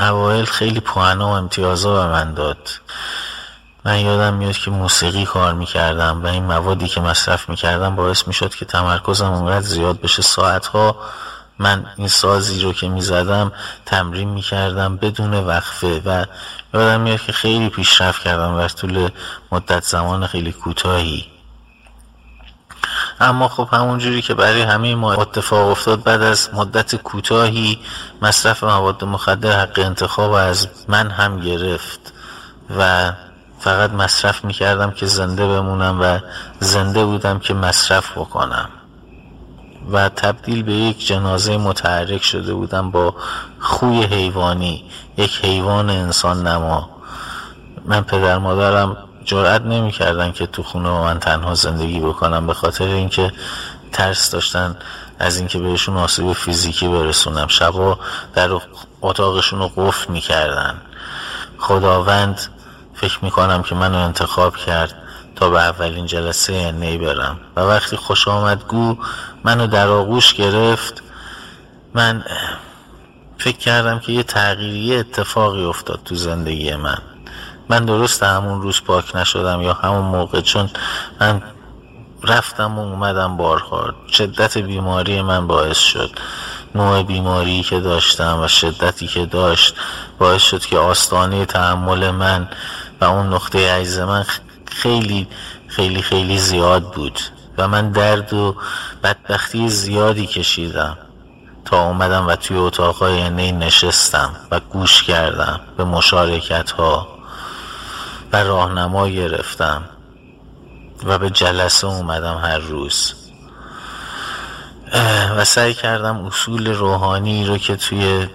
اوایل خیلی پوانا و امتیازا به من داد. من یادم میاد که موسیقی کار می‌کردم و این موادی که مصرف می‌کردم باعث می‌شد که تمرکزم اونقدر زیاد بشه. ساعتها من این سازی رو که می‌زدم تمرین می‌کردم بدون وقفه و یادم میاد که خیلی پیشرفت کردم در طول مدت زمان خیلی کوتاهی. اما خب همون جوری که برای همه ما اتفاق افتاد بعد از مدت کوتاهی مصرف مواد مخدر حق انتخاب از من هم گرفت و فقط مصرف می‌کردم که زنده بمونم و زنده بودم که مصرف بکنم و تبدیل به یک جنازه متحرک شده بودم با خوی حیوانی یک حیوان انسان نما من پدر مادرم جرأت نمی‌کردن که تو خونه من تنها زندگی بکنم به خاطر اینکه ترس داشتن از اینکه بهشون آسیب فیزیکی برسونم. شبا در اتاقشون رو قفل می‌کردن. خداوند فکر می‌کنم که منو انتخاب کرد تا به اولین جلسه نی برم. و وقتی خوش آمدگو منو در آغوش گرفت من فکر کردم که یه تغییری اتفاقی افتاد تو زندگی من. من درست همون روز پاک نشدم یا همون موقع؟ چون من رفتم و اومدم بارها شدت بیماری من باعث شد. نوع بیماری که داشتم و شدتی که داشت باعث شد که آستانه تحمل من و اون نقطه عجز من خیلی خیلی خیلی زیاد بود و من درد و بدبختی زیادی کشیدم. تا اومدم و توی اتاقای نشستم و گوش کردم به مشارکت ها و راهنما گرفتم و به جلسه اومدم هر روز. و سعی کردم اصول روحانی رو که توی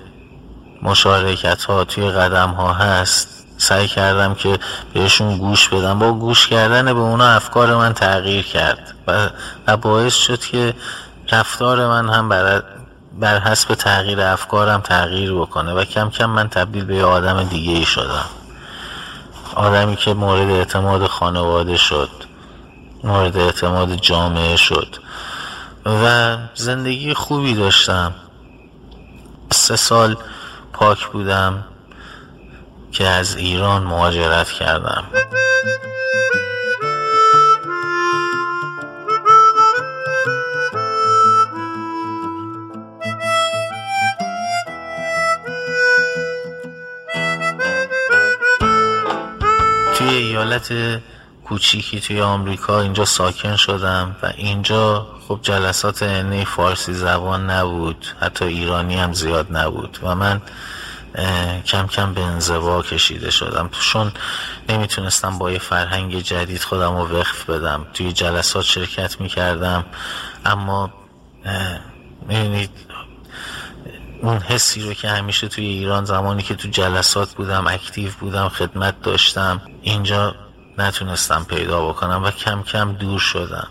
مشارکت ها توی قدم ها هست سعی کردم که بهشون گوش بدم. با گوش کردن به اونا افکار من تغییر کرد و, باعث شد که رفتار من هم بر, بر حسب تغییر افکارم تغییر بکنه و کم کم من تبدیل به آدم دیگه ای شدم. آدمی که مورد اعتماد خانواده شد مورد اعتماد جامعه شد و زندگی خوبی داشتم. سه سال پاک بودم که از ایران مهاجرت کردم. توی ایالت کوچیکی توی آمریکا اینجا ساکن شدم و اینجا خب جلسات نی فارسی زبان نبود حتی ایرانی هم زیاد نبود و من کم کم به انزوا کشیده شدم. چون نمی‌تونستم با یه فرهنگ جدید خودم رو وقف بدم. توی جلسات شرکت می‌کردم اما می‌بینید اون حسی رو که همیشه توی ایران زمانی که تو جلسات بودم اکتیو بودم خدمت داشتم اینجا نتونستم پیدا بکنم و کم کم دور شدم.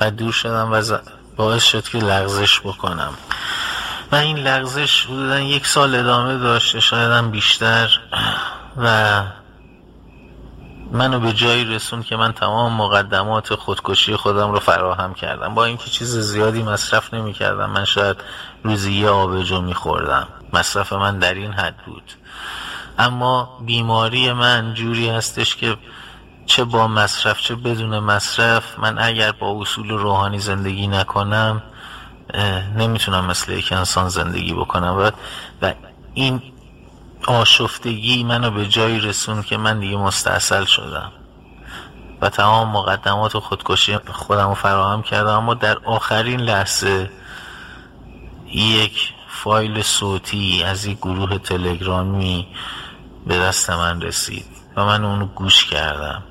و دور شدم و باعث شد که لغزش بکنم. و این لغزش حدودا یک سال ادامه داشته شایدم بیشتر. و منو به جایی رسون که من تمام مقدمات خودکشی خودم رو فراهم کردم. با اینکه چیز زیادی مصرف نمی کردم من شاید روزی یه آبجو می خوردم مصرف من در این حد بود. اما بیماری من جوری هستش که چه با مصرف چه بدون مصرف من اگر با اصول روحانی زندگی نکنم نمی‌تونم مثل یک انسان زندگی بکنم. و, و این آشفتگی منو به جایی رسون که من دیگه مستاصل شدم. و تمام مقدمات و خودکشی خودم رو فراهم کردم اما در آخرین لحظه یک فایل صوتی از یک گروه تلگرامی به دست من رسید و من اونو گوش کردم.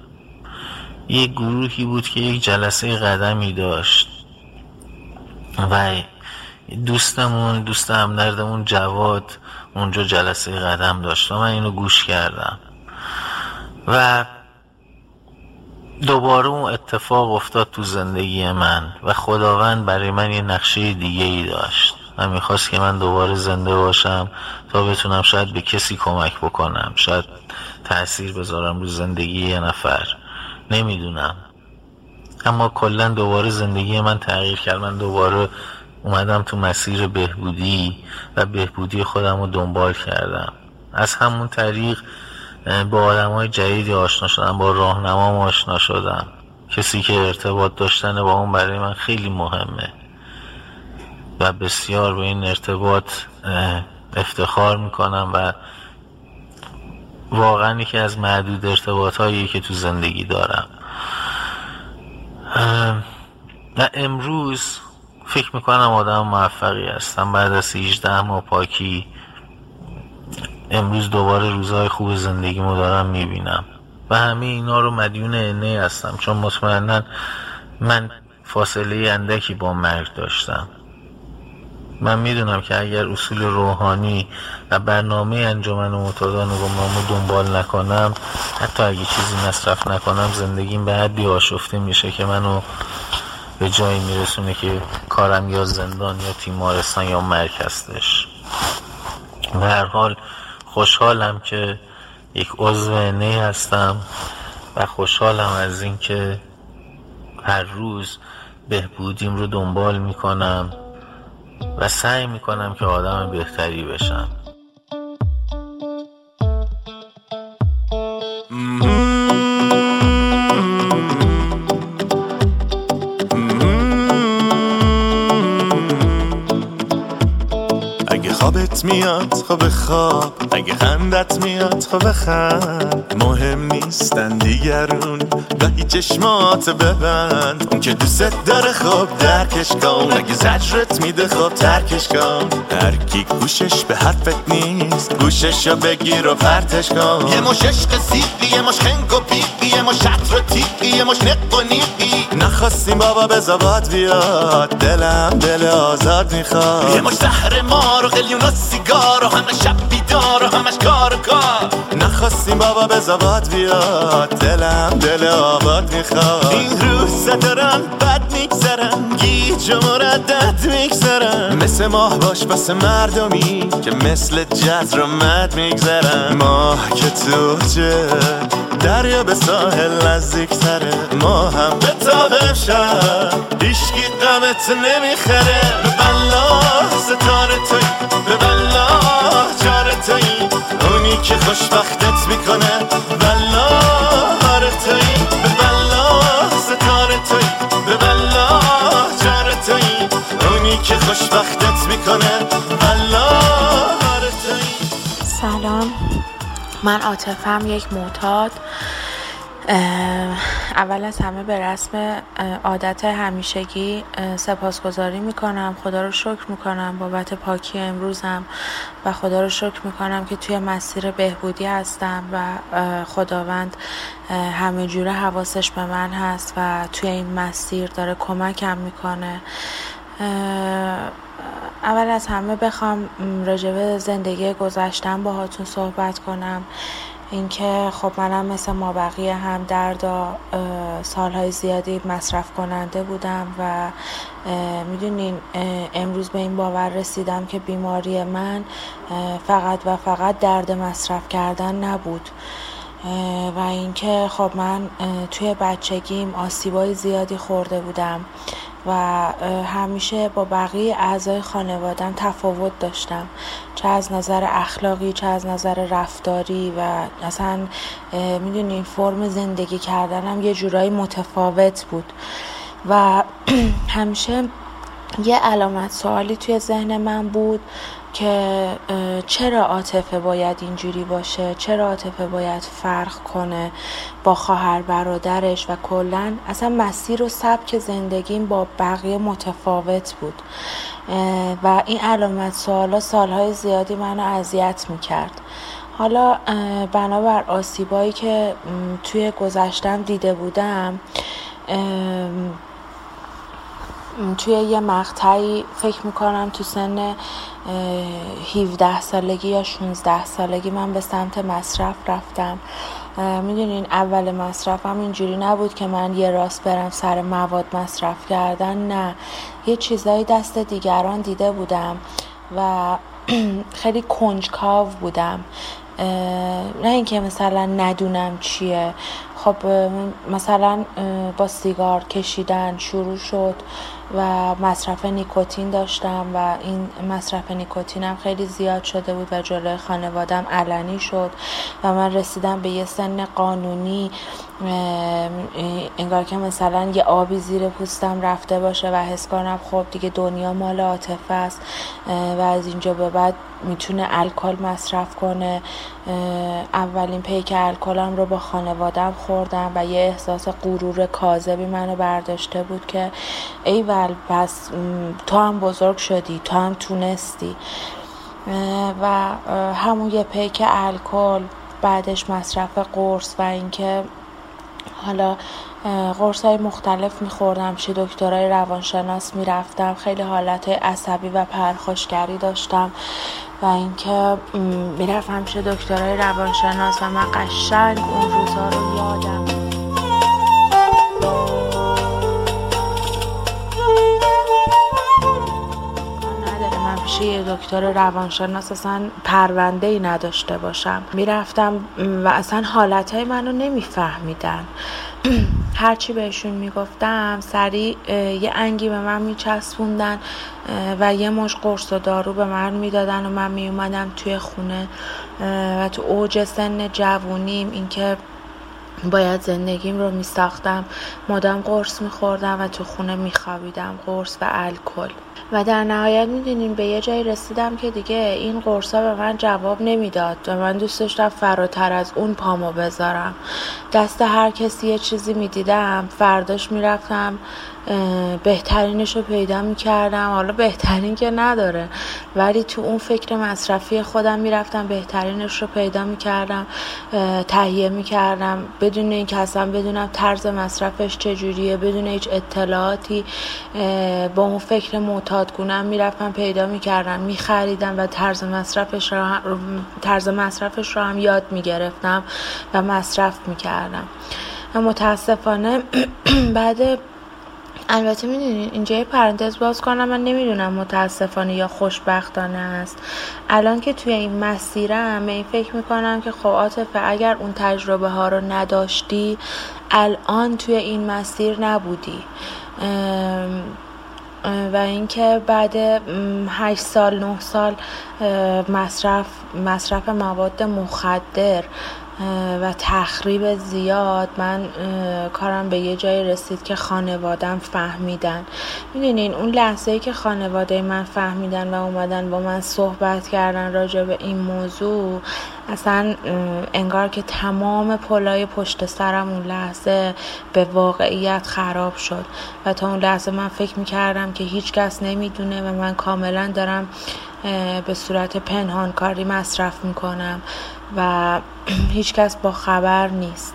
یک گروهی بود که یک جلسه قدمی داشت و دوستمون دوست همدردمون جواد اونجا جلسه قدم داشت و من اینو گوش کردم. و دوباره اون اتفاق افتاد تو زندگی من و خداوند برای من یه نقشه دیگه ای داشت. و می‌خواست که من دوباره زنده باشم تا بتونم شاید به کسی کمک بکنم. شاید تاثیر بذارم رو زندگی یه نفر. نمی‌دونم. اما کلا دوباره زندگی من تغییر کرد. من دوباره اومدم تو مسیر بهبودی و بهبودی خودم رو دنبال کردم. از همون طریق با آدم های جدیدی آشنا شدم با راهنمام آشنا شدم. کسی که ارتباط داشتن با اون برای من خیلی مهمه. و بسیار به این ارتباط افتخار می‌کنم و واقعا یکی از معدود ارتباط هایی که تو زندگی دارم. و امروز فکر می‌کنم آدم موفقی هستم. بعد از 18 ماه پاکی امروز دوباره روزهای خوب زندگیمو دارم می‌بینم. و همه اینا رو مدیون انه هستم. چون مطمئنا من فاصله اندکی با مرگ داشتم. من می‌دونم که اگر اصول روحانی و برنامه انجمن و معتادان گمنامو دنبال نکنم حتی اگه چیزی مصرف نکنم زندگیم به حدی آشفته میشه که منو به جایی میرسونه که کارم یا زندان یا تیمارستان یا هستش و هر حال خوشحالم که یک عضو نه هستم و خوشحالم از اینکه هر روز بهبودیم رو دنبال می‌کنم و سعی می‌کنم که آدم بهتری بشم. me میاد خب خواب. اگه خندت میاد خب خند. مهم نیستن دیگرون گاهی چشمات ببند. اون که دوست داره خب درکش کن. اگه زجرت میده خب ترکش کن. هر کی گوشش به حرفت نیست گوششو بگیر و پرتش کن. یه مش عشق یه مش خنگ و پیقی یه مش شطر و تیقی یه مش نق و نیقی نخواستیم بابا به زباد بیاد. دلم دل آزاد می‌خواد. یه مش زهر مار و قلیون و سیگار و همه شب بیدار و همش کار و کار. نخواستیم بابا به زباد بیاد. دلم دل آباد می‌خواد. این روزا دارم بد میگذرم. گیج و مردد میگذرم. مثل ماه باش بس مردمی که مثل جزر و مد میگذرم. ماه که تو چه؟ دریا به ساحل نزدیکتره. ما هم به تاب شب هیشگی قمت نمی‌خره. به بلا ستاره توی. به بلا توی اونی که خوشبختت می‌کنه بلا هار توی به بلا ستاره توی به بلا جار توی اونی که خوشبختت می‌کنه بلا هار توی سلام. من عاطفم یک معتاد. اول از همه به رسم عادت همیشگی سپاسگزاری می‌کنم. خدا رو شکر می‌کنم. بابت پاکی امروزم و خدا رو شکر می‌کنم که توی مسیر بهبودی هستم و خداوند همه جوره حواسش به من هست و توی این مسیر داره کمکم می‌کنه. اول از همه بخوام راجبه زندگی گذشتم باهاتون صحبت کنم. اینکه خب منم مثل ما بقیه هم دردا سالهای زیادی مصرف کننده بودم و می‌دونین امروز به این باور رسیدم که بیماری من فقط و فقط درد مصرف کردن نبود. و اینکه خب من توی بچگیم آسیبای زیادی خورده بودم. و همیشه با بقیه اعضای خانوادم تفاوت داشتم. چه از نظر اخلاقی چه از نظر رفتاری و اصلا می‌دونی فرم زندگی کردنم یه جورایی متفاوت بود. و <clears throat> همیشه یه علامت سوالی توی ذهن من بود. که چرا عاطفه باید اینجوری باشه؟ چرا عاطفه باید فرق کنه با خواهر برادرش؟ و کلا اصلا مسیر و سبک زندگیم با بقیه متفاوت بود. و این علامت سوالا سالهای زیادی منو اذیت می‌کرد. حالا بنابر آسیبایی که توی گذشتم دیده بودم توی یه مقطعی فکر می‌کنم تو سن 17 سالگی یا 16 سالگی من به سمت مصرف رفتم. می‌دونین اول مصرفم اینجوری نبود که من یه راست برم سر مواد مصرف کردن نه. یه چیزایی دست دیگران دیده بودم و <clears throat> خیلی کنجکاو بودم. نه اینکه مثلا ندونم چیه. خب مثلا با سیگار کشیدن شروع شد و مصرف نیکوتین داشتم و این مصرف نیکوتینم خیلی زیاد شده بود و جلوی خانوادم علنی شد و من رسیدم به یه سن قانونی انگار که مثلا یه آبی زیر پوستم رفته باشه و حس کنم خب دیگه دنیا مال عاطفه است و از اینجا به بعد می‌تونه الکل مصرف کنه. اولین پیک الکلم رو با خانوادم خوردم و یه احساس غرور کاذبی منو برداشته بود که ای ول پس تو هم بزرگ شدی تو هم تونستی. و همون یه پیک الکل بعدش مصرف قرص و اینکه حالا قرص های مختلف میخوردم چه دکترای روانشناس می‌رفتم خیلی حالت عصبی و پرخاشگری داشتم. و اینکه می‌رفتم چه دکترای روانشناس و من قشنگ اون روزها رو یادم. پیش یه دکتر روانشناس اصلا پرونده ای نداشته باشم. می‌رفتم و اصلا حالتهای منو نمیفهمیدن. <clears throat> هرچی بهشون می‌گفتم سریع یه انگی به من میچسبوندن و یه مش قرص و دارو به من می‌دادن و من میومدم توی خونه و تو اوج سن جوونیم اینکه باید زندگیم رو میساختم. مادام قرص میخوردم و تو خونه میخوابیدم قرص و الکل. و در نهایت می‌دونیم به یه جایی رسیدم که دیگه این قرصا به من جواب نمی‌داد. و من دوست داشتم فراتر از اون پامو بذارم. دست هر کسی یه چیزی می‌دیدم فرداش می‌رفتم بهترینش رو پیدا می‌کردم. حالا بهترین که نداره. ولی تو اون فکر مصرفی خودم می‌رفتم بهترینش رو پیدا می‌کردم تهیه می‌کردم. بدون اینکه اصلا بدونم طرز مصرفش چجوریه بدون هیچ اطلاعاتی با اون فکر معتادگونم می‌رفتم پیدا می‌کردم میخریدم و طرز مصرفش رو طرز مصرفش رو هم یاد می‌گرفتم و مصرف می‌کردم. متاسفانه <clears throat> بعد البته می‌دونین اینجا یه پرانتز باز کنم من نمی‌دونم متاسفانه یا خوشبختانه است. الان که توی این مسیرم این فکر می‌کنم که خب عاطفه اگر اون تجربه ها رو نداشتی الان توی این مسیر نبودی. و اینکه بعد هشت سال نه سال مصرف مصرف مواد مخدر و تخریب زیاد. من کارم به یه جایی رسید که خانوادم فهمیدن. می‌دونین اون لحظه ای که خانواده من فهمیدن و اومدن با من صحبت کردن راجع به این موضوع اصلا انگار که تمام پلای پشت سرم اون لحظه به واقعیت خراب شد. و تا اون لحظه من فکر می‌کردم که هیچ کس نمی‌دونه و من کاملا دارم به صورت پنهانکاری مصرف می‌کنم و <clears throat> هیچکس با خبر نیست.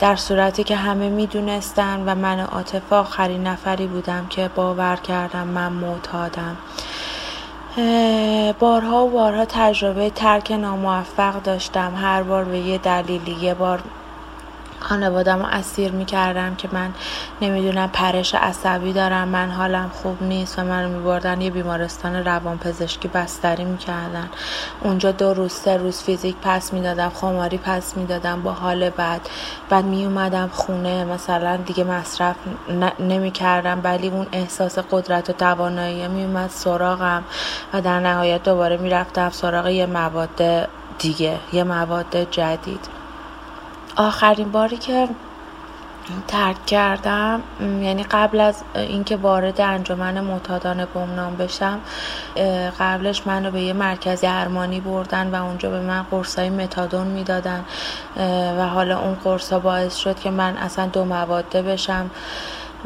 در صورتی که همه می‌دونستن و من عاطفه آخرین نفری بودم که باور کردم من معتادم. بارها و بارها تجربه ترک ناموفق داشتم. هر بار به یه دلیلی یه بار خانوادم رو اسیر می‌کردم که من نمی‌دونم پرش عصبی دارم من حالم خوب نیست و من میبردن یه بیمارستان روان پزشکی بستری می‌کردن. اونجا دو روز سه روز فیزیک پس می‌دادم خماری پس می‌دادم با حال بد. بعد میومدم خونه مثلا دیگه مصرف نمی‌کردم ولی اون احساس قدرت و توانایی میومد سراغم و در نهایت دوباره می‌رفتم سراغ یه مواد دیگه یه مواد جدید. آخرین باری که ترک کردم یعنی قبل از اینکه وارد انجمن معتادان گمنام بشم قبلش منو به یه مرکز درمانی بردن و اونجا به من قرصای متادون می‌دادن و حالا اون قرصا باعث شد که من اصلا دو مواده بشم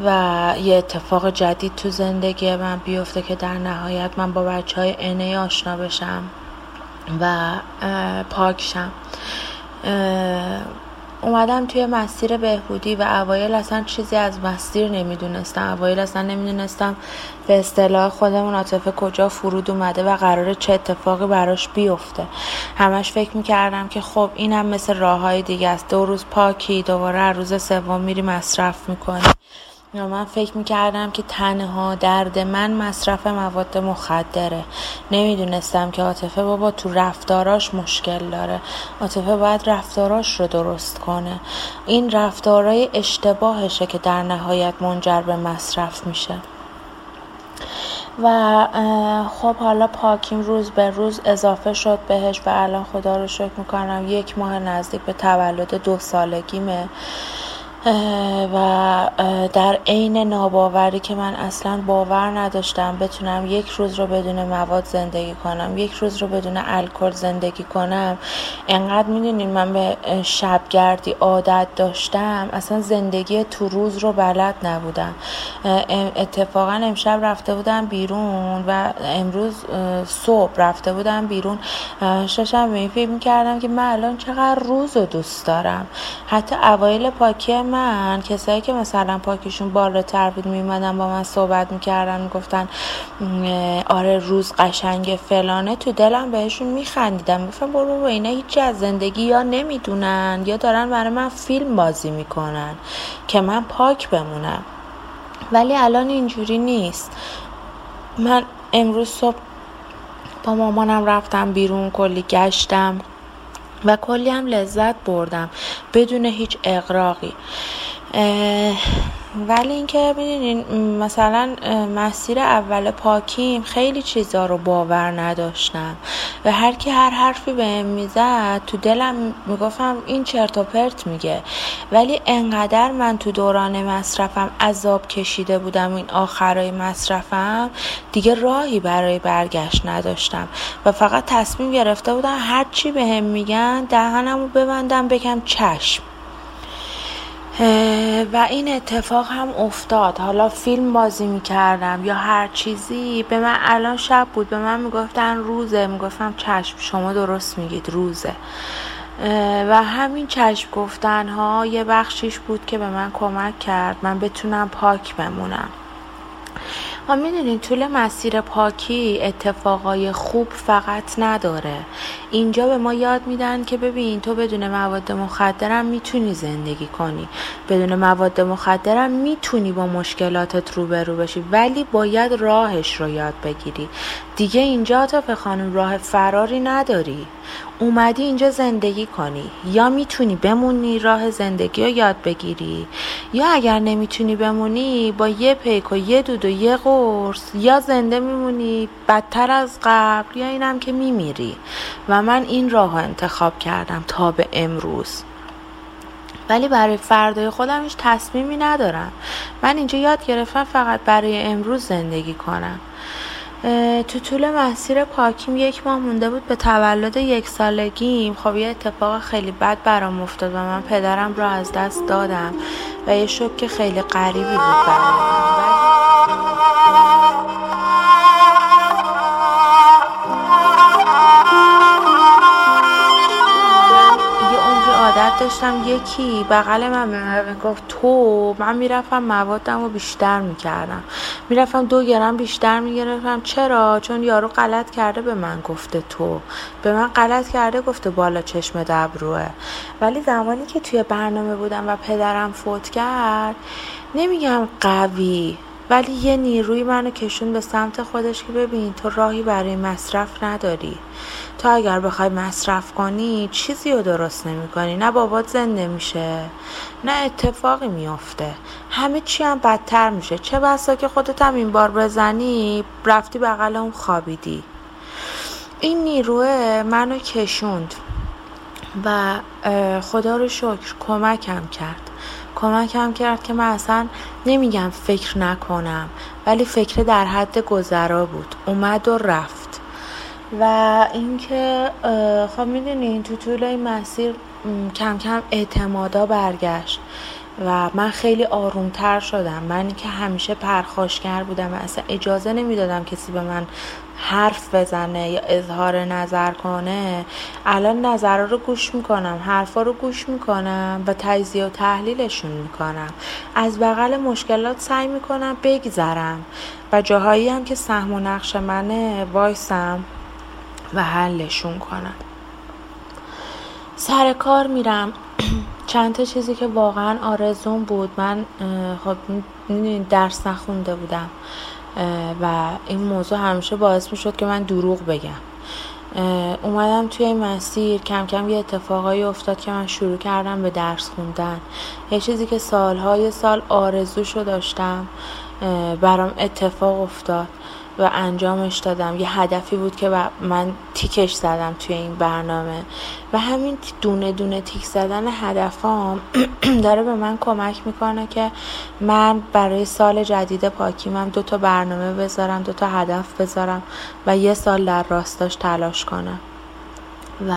و یه اتفاق جدید تو زندگی من بیفته که در نهایت من با بچه های انه آشنا بشم و پاکشم اومدم توی مسیر بهبودی و اوایل اصلا چیزی از مسیر نمی‌دونستم. اوایل اصلا نمی‌دونستم به اصطلاح خودمون عاطفه کجا فرود اومده و قرار چه اتفاقی براش بیفته. همش فکر می‌کردم که خب اینم مثل راه های دیگه است. دو روز پاکی دوباره روز سوم میری مصرف می‌کنی یا من فکر می‌کردم که تنها درد من مصرف مواد مخدره. نمی‌دونستم که عاطفه بابا تو رفتاراش مشکل داره. عاطفه باید رفتاراش رو درست کنه. این رفتارای اشتباهشه که در نهایت منجر به مصرف میشه. و خب حالا پاکیم روز به روز اضافه شد بهش و الان خدا رو شکر می‌کنم یک ماه نزدیک به تولد دو سالگیمه. و در عین ناباوری که من اصلا باور نداشتم بتونم یک روز رو بدون مواد زندگی کنم یک روز رو بدون الکل زندگی کنم انقدر می‌دونین من به شبگردی عادت داشتم اصلا زندگی تو روز رو بلد نبودم. اتفاقا امشب رفته بودم بیرون و امروز صبح رفته بودم بیرون. این فکر می‌کردم که من الان چقدر روز رو دوست دارم. حتی اوایل پاکی من کسایی که مثلا پاکیشون بالاتر بود میمدن با من صحبت می‌کردن می‌گفتن آره روز قشنگ فلانه تو دلم بهشون میخندیدم. گفتم برو با اینا هیچی از زندگی یا نمی‌دونن یا دارن برای من فیلم بازی می‌کنن که من پاک بمونم. ولی الان اینجوری نیست. من امروز صبح با مامانم رفتم بیرون کلی گشتم. و کلی هم لذت بردم بدون هیچ اقراقی ولی اینکه می‌دونین مثلا مسیر اول پاکیم خیلی چیزا رو باور نداشتم. و هر کی هر حرفی بهم می‌زد تو دلم می‌گفتم این چرت و پرت میگه. ولی انقدر من تو دوران مصرفم عذاب کشیده بودم این آخرای مصرفم دیگه راهی برای برگشت نداشتم. و فقط تصمیم گرفته بودم هر چی بهم میگن دهنمو ببندم بگم چشم. و این اتفاق هم افتاد. حالا فیلم بازی می‌کردم یا هر چیزی. به من الان شب بود. به من می‌گفتن روزه. می‌گفتم چشم شما درست میگید روزه. و همین چشم گفتن ها یه بخشیش بود که به من کمک کرد. من بتونم پاک بمونم. و می‌دونین طول مسیر پاکی اتفاقای خوب فقط نداره. اینجا به ما یاد میدن که ببین تو بدون مواد مخدرم می‌تونی زندگی کنی. بدون مواد مخدرم می‌تونی با مشکلاتت روبرو بشی ولی باید راهش رو یاد بگیری. دیگه اینجا تا خانم راه فراری نداری. اومدی اینجا زندگی کنی. یا می‌تونی بمونی راه زندگی رو یاد بگیری. یا اگر نمی‌تونی بمونی با یه پیک و یه دود و یه قرص یا زنده میمونی بدتر از قبل یا اینم که میمیری. و من این راه انتخاب کردم تا به امروز. ولی برای فردای خودم هیچ تصمیمی ندارم. من اینجا یاد گرفتم فقط برای امروز زندگی کنم. تو طول مسیر پاکیم یک ماه مونده بود به تولد یک سالگیم. خب یه اتفاق خیلی بد برام افتاد و من پدرم را از دست دادم و یه شک خیلی غریبی بود عادت داشتم یکی بغل من به گفت تو من می‌رفتم موادم رو بیشتر می‌کردم. می‌رفتم دو گرم بیشتر می‌گرفتم. چرا؟ چون یارو غلط کرده به من گفته تو. به من غلط کرده گفته بالا چشم دبروه. ولی زمانی که توی برنامه بودم و پدرم فوت کرد نمیگم قوی ولی یه نیروی منو کشون به سمت خودش که ببین تو راهی برای مصرف نداری. تو اگر بخوای مصرف کنی چیزی رو درست نمی کنی نه بابات زنده میشه نه اتفاقی میافته. همه چی هم بدتر میشه. چه بسا که خودت هم این بار بزنی رفتی بغل اون خوابیدی. این نیروه منو کشوند و خدا رو شکر کمکم کرد. کمکم کرد که من اصلا نمیگم فکر نکنم ولی فکر در حد گذرا بود. اومد و رفت. و اینکه خب می‌دونین تو طول این مسیر کم کم اعتمادا برگشت. و من خیلی آرومتر شدم. من که همیشه پرخاشگر بودم و اصلا اجازه نمی‌دادم کسی به من حرف بزنه یا اظهار نظر کنه الان نظر رو گوش می‌کنم حرفا رو گوش می‌کنم و تجزیه و تحلیلشون می‌کنم. از بغل مشکلات سعی می‌کنم بگذرم و جاهایی هم که سهم و نقش منه وایسم و حلشون کنم. سر کار میرم. <clears throat> چند تا چیزی که واقعا آرزون بود. من خب درس نخونده بودم. و این موضوع همیشه باعث می شد که من دروغ بگم. اومدم توی این مسیر کم کم یه اتفاقایی افتاد که من شروع کردم به درس خوندن. یه چیزی که سالهای سال آرزوشو داشتم برام اتفاق افتاد. و انجامش دادم. یه هدفی بود که من تیکش زدم توی این برنامه. و همین دونه دونه تیک زدن هدفام <clears throat> داره به من کمک می‌کنه که من برای سال جدید پاکیمم دو تا برنامه بذارم دو تا هدف بذارم و یه سال در راستاش تلاش کنم. و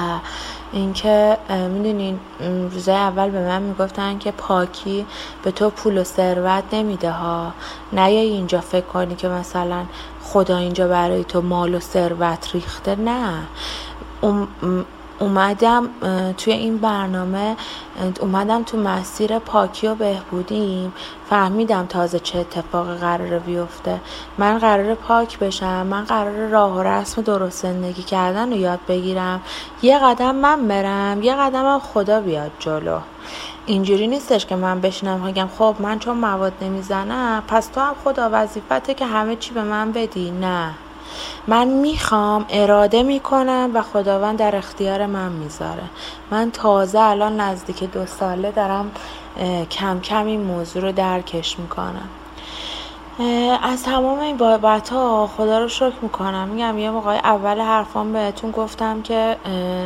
اینکه می‌دونین روزای اول به من می‌گفتن که پاکی به تو پول و ثروت نمیده ها. نیای اینجا فکر کنی که مثلا خدا اینجا برای تو مال و ثروت ریخته. نه. اومدم توی این برنامه اومدم تو مسیر پاکی و بهبودیم. فهمیدم تازه چه اتفاقی قراره بیفته. من قرار پاک بشم من قرار راه و رسم درست زندگی کردن رو یاد بگیرم. یه قدم من برم یه قدم هم خدا بیاد جلو. اینجوری نیستش که من بشینم بگم خب من چون مواد نمی‌زنم پس تو هم خدا وظیفته که همه چی به من بدی. نه. من می‌خوام اراده می‌کنم و خداوند در اختیار من می‌ذاره. من تازه الان نزدیک دو ساله دارم کم کم این موضوع رو درکش می‌کنم. از تمام این بابت ها خدا رو شکر می‌کنم. میگم یه موقع اول حرفان بهتون گفتم که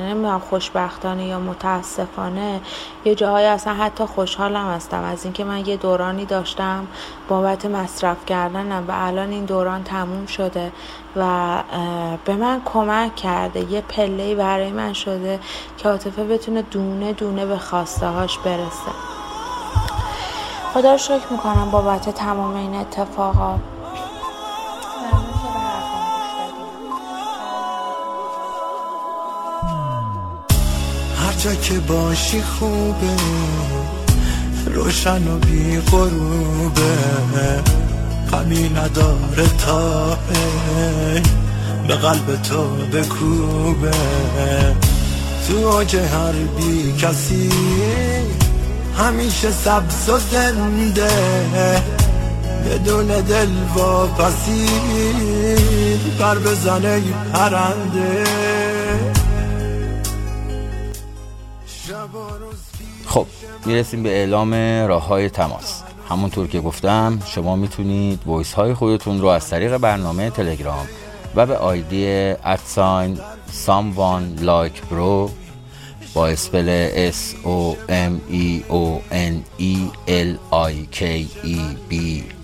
نمی‌دونم خوشبختانه یا متاسفانه یه جاهای اصلا حتی خوشحالم هستم. از اینکه من یه دورانی داشتم بابت مصرف کردنم و الان این دوران تموم شده. و به من کمک کرده. یه پله برای من شده که عاطفه بتونه دونه دونه به خواسته هاش برسه. خدا رو شکر می‌کنم بابت تمام این اتفاقات. هر جا که باشی خوبه روشن و بی غروبه. غمی نداره تا به قلب تو بکوبه. تو اوج هر بی کسی همیشه سبز و زنده. بدون دل و پسی بر بزنه پرنده. خب می‌رسیم به اعلام راه های تماس. همونطور که گفتم شما می‌تونید ویس های خودتون رو از طریق برنامه تلگرام و به آیدی ادساین ساموان لایک برو با اسپل S O M E O N E L I K E B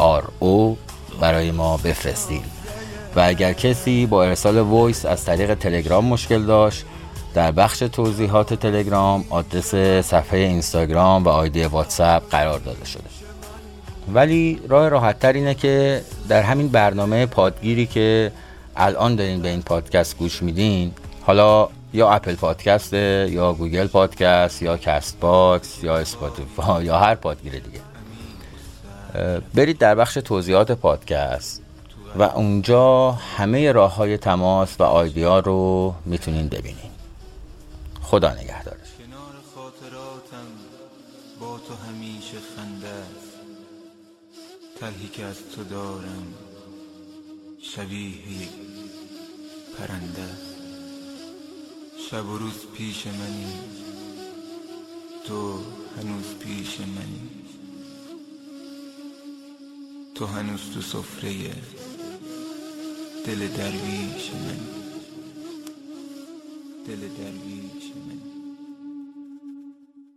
R O برای ما بفرستید و اگر کسی با ارسال voice از طریق تلگرام مشکل داشت در بخش توضیحات تلگرام آدرس صفحه اینستاگرام و ID واتساپ قرار داده شده ولی راه راحت تر اینه که در همین برنامه پادگیری که الان دارین به این پادکست گوش میدین حالا یا Apple Podcast یا Google Podcast یا Castbox یا Spotify یا هر پادگیر دیگه. برید در بخش توضیحات پادکست و اونجا همه راه های تماس و آیدیا رو می‌تونین ببینین. خدا نگهدار. ترهی که از تو دارم شبیه پرنده شب و روز پیش منی تو هنوز پیش منی. تو هنوز تو سفره دل درویش منی. دل درویش